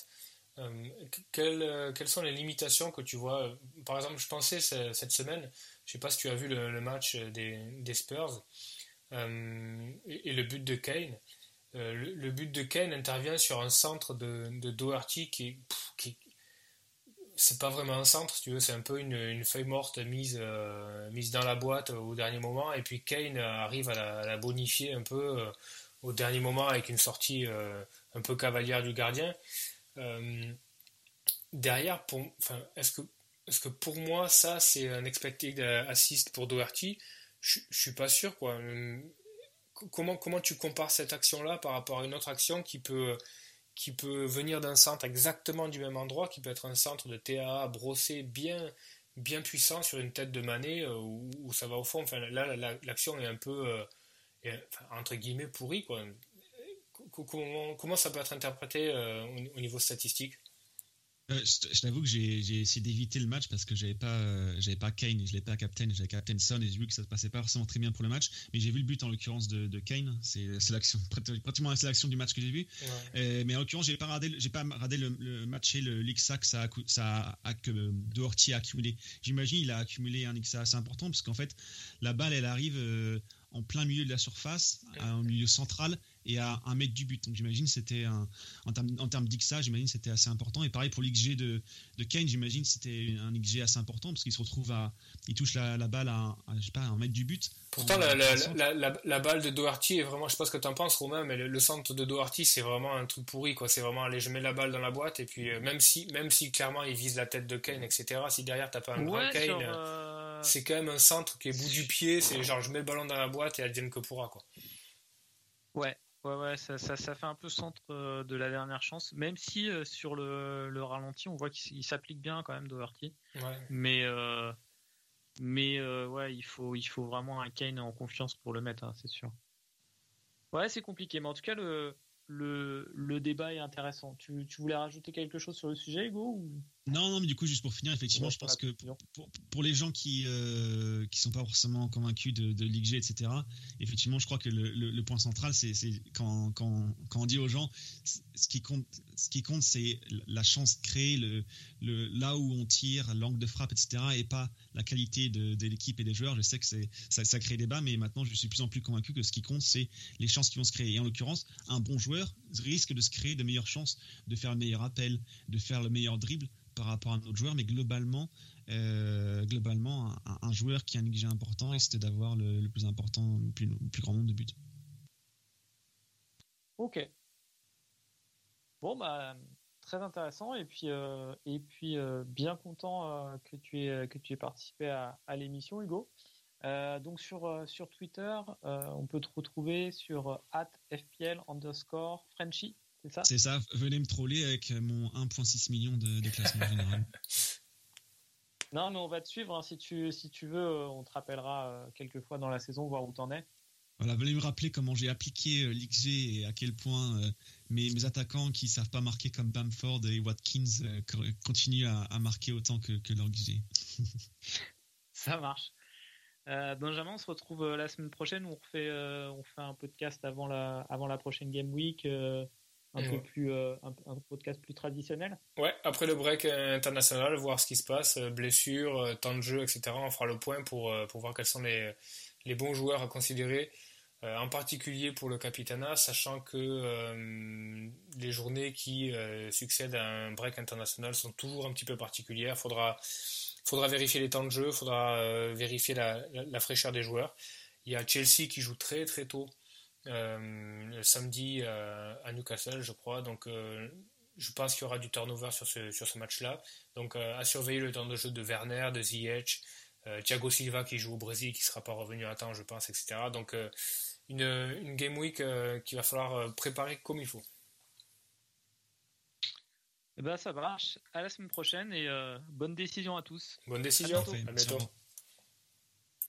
quelles, quelles, sont les limitations que tu vois? Par exemple, je pensais cette semaine, je sais pas si tu as vu le, match des, Spurs et, le but de Kane. Euh, le, but de Kane intervient sur un centre de, de Doherty qui, qui c'est pas vraiment un centre, tu veux, c'est un peu une, feuille morte mise, euh, dans la boîte au dernier moment, et puis Kane arrive à la, bonifier un peu euh, au dernier moment avec une sortie un peu cavalière du gardien. derrière, pour, enfin, est-ce que, est-ce que pour moi ça c'est un expected assist pour Doherty? Je, je suis pas sûr quoi comment, comment tu compares cette action-là par rapport à une autre action qui peut, qui peut venir d'un centre exactement du même endroit, qui peut être un centre de TAA brossé bien, bien puissant sur une tête de Manet euh, où, ça va au fond? Enfin, là, l'action est un peu, euh, entre guillemets, pourrie. Quoi. Comment, comment ça peut être interprété euh, au niveau statistique? Euh, je, t'avoue que j'ai essayé d'éviter le match parce que j'avais pas, euh, j'avais pas Kane, je l'ai pas captain, j'avais captain Son et j'ai vu que ça se passait pas forcément très bien pour le match. Mais j'ai vu le but en l'occurrence de, Kane, c'est l'action, [laughs] pratiquement la sélection du match que j'ai vu. Mais en l'occurrence, j'ai pas radé, j'ai pas radé le, match et le l'XA que ça a, ça a, que Doherty a accumulé. J'imagine il a accumulé un XA assez important parce qu'en fait la balle elle arrive en plein milieu de la surface, en milieu central et à un mètre du but. Donc j'imagine c'était en termes, en termes d'XA, j'imagine c'était assez important. Et pareil pour l'XG de, de Kane, j'imagine c'était un XG assez important parce qu'il se retrouve à, il touche la, balle à, je sais pas, un mètre du but. Pourtant la, la, balle de Doherty est vraiment, je sais pas ce que tu en penses Romain, mais le, centre de Doherty c'est vraiment un truc pourri quoi. C'est vraiment aller je mets la balle dans la boîte et puis euh, même si même si clairement il vise la tête de Kane etc. Si derrière t'as pas un grand Kane, euh, c'est quand même un centre qui est bout du pied. C'est genre je mets le ballon dans la boîte et advienne que pourra quoi. Ouais, Ouais, ouais, ça, ça, ça, fait un peu centre euh, de la dernière chance, même si euh, sur le, le, ralenti, on voit qu'il s'applique bien quand même Doherty. Ouais. Mais, euh, mais ouais, il faut, il faut vraiment un Kane en confiance pour le mettre, hein, c'est sûr. Ouais, c'est compliqué, mais en tout cas, le, le, le débat est intéressant. Tu, tu, voulais rajouter quelque chose sur le sujet, Hugo ou... Non, non, mais du coup, juste pour finir, effectivement, je pense que pour, pour, les gens qui euh, qui sont pas forcément convaincus de, de Ligue G, etc., effectivement, je crois que le, le, point central, c'est quand, quand, quand, on dit aux gens, ce qui compte, ce qui compte, c'est la chance créée, le, le, là où on tire, l'angle de frappe, etc., et pas la qualité de, de l'équipe et des joueurs. Je sais que c'est ça, ça crée débat, mais maintenant, je suis de plus en plus convaincu que ce qui compte, c'est les chances qui vont se créer. Et en l'occurrence, un bon joueur risque de se créer de meilleures chances de faire le meilleur appel, de faire le meilleur dribble par rapport à un autre joueur, mais globalement, euh, globalement un, joueur qui a un XG important risque d'avoir le, plus important, le plus, grand nombre de buts. Ok. Bon, bah, très intéressant et puis, euh, et puis euh, bien content que, tu aies, que tu aies participé à, à l'émission, Hugo. donc sur, sur Twitter, on peut te retrouver sur @fpl underscore Frenchy, c'est ça? C'est ça. Venez me troller avec mon 1.6 million de, de classement général. [laughs] Non, mais on va te suivre. Hein. Si, tu, si tu veux, euh, on te rappellera euh, quelques fois dans la saison, voir où t'en es. Voilà, venez me rappeler comment j'ai appliqué euh, l'XG et à quel point mes, mes, attaquants qui savent pas marquer comme Bamford et Watkins continuent à, marquer autant que, que leur XG. [laughs] Ça marche. Benjamin, on se retrouve la semaine prochaine. On refait, on fait un podcast avant la, avant la prochaine Game Week un peu plus euh, un, podcast plus traditionnel. Ouais, après le break international, voir ce qui se passe, euh, blessures, euh, temps de jeu, etc. On fera le point pour, pour voir quels sont les, les bons joueurs à considérer, en particulier pour le Capitana, sachant que les journées qui succèdent à un break international sont toujours un petit peu particulières. Faudra faudra vérifier les temps de jeu, faudra vérifier la, la, fraîcheur des joueurs. Il y a Chelsea qui joue très très tôt euh, samedi euh, à Newcastle, je crois. Donc, euh, je pense qu'il y aura du turnover sur ce, sur ce match-là. Donc, à surveiller le temps de jeu de Werner, de Ziyech, Thiago Silva qui joue au Brésil, qui ne sera pas revenu à temps, je pense, etc. Donc, une, une, game week qu'il va falloir préparer comme il faut. Eh ben, ça marche. À la semaine prochaine et bonne décision à tous. Bonne décision. À, à bientôt.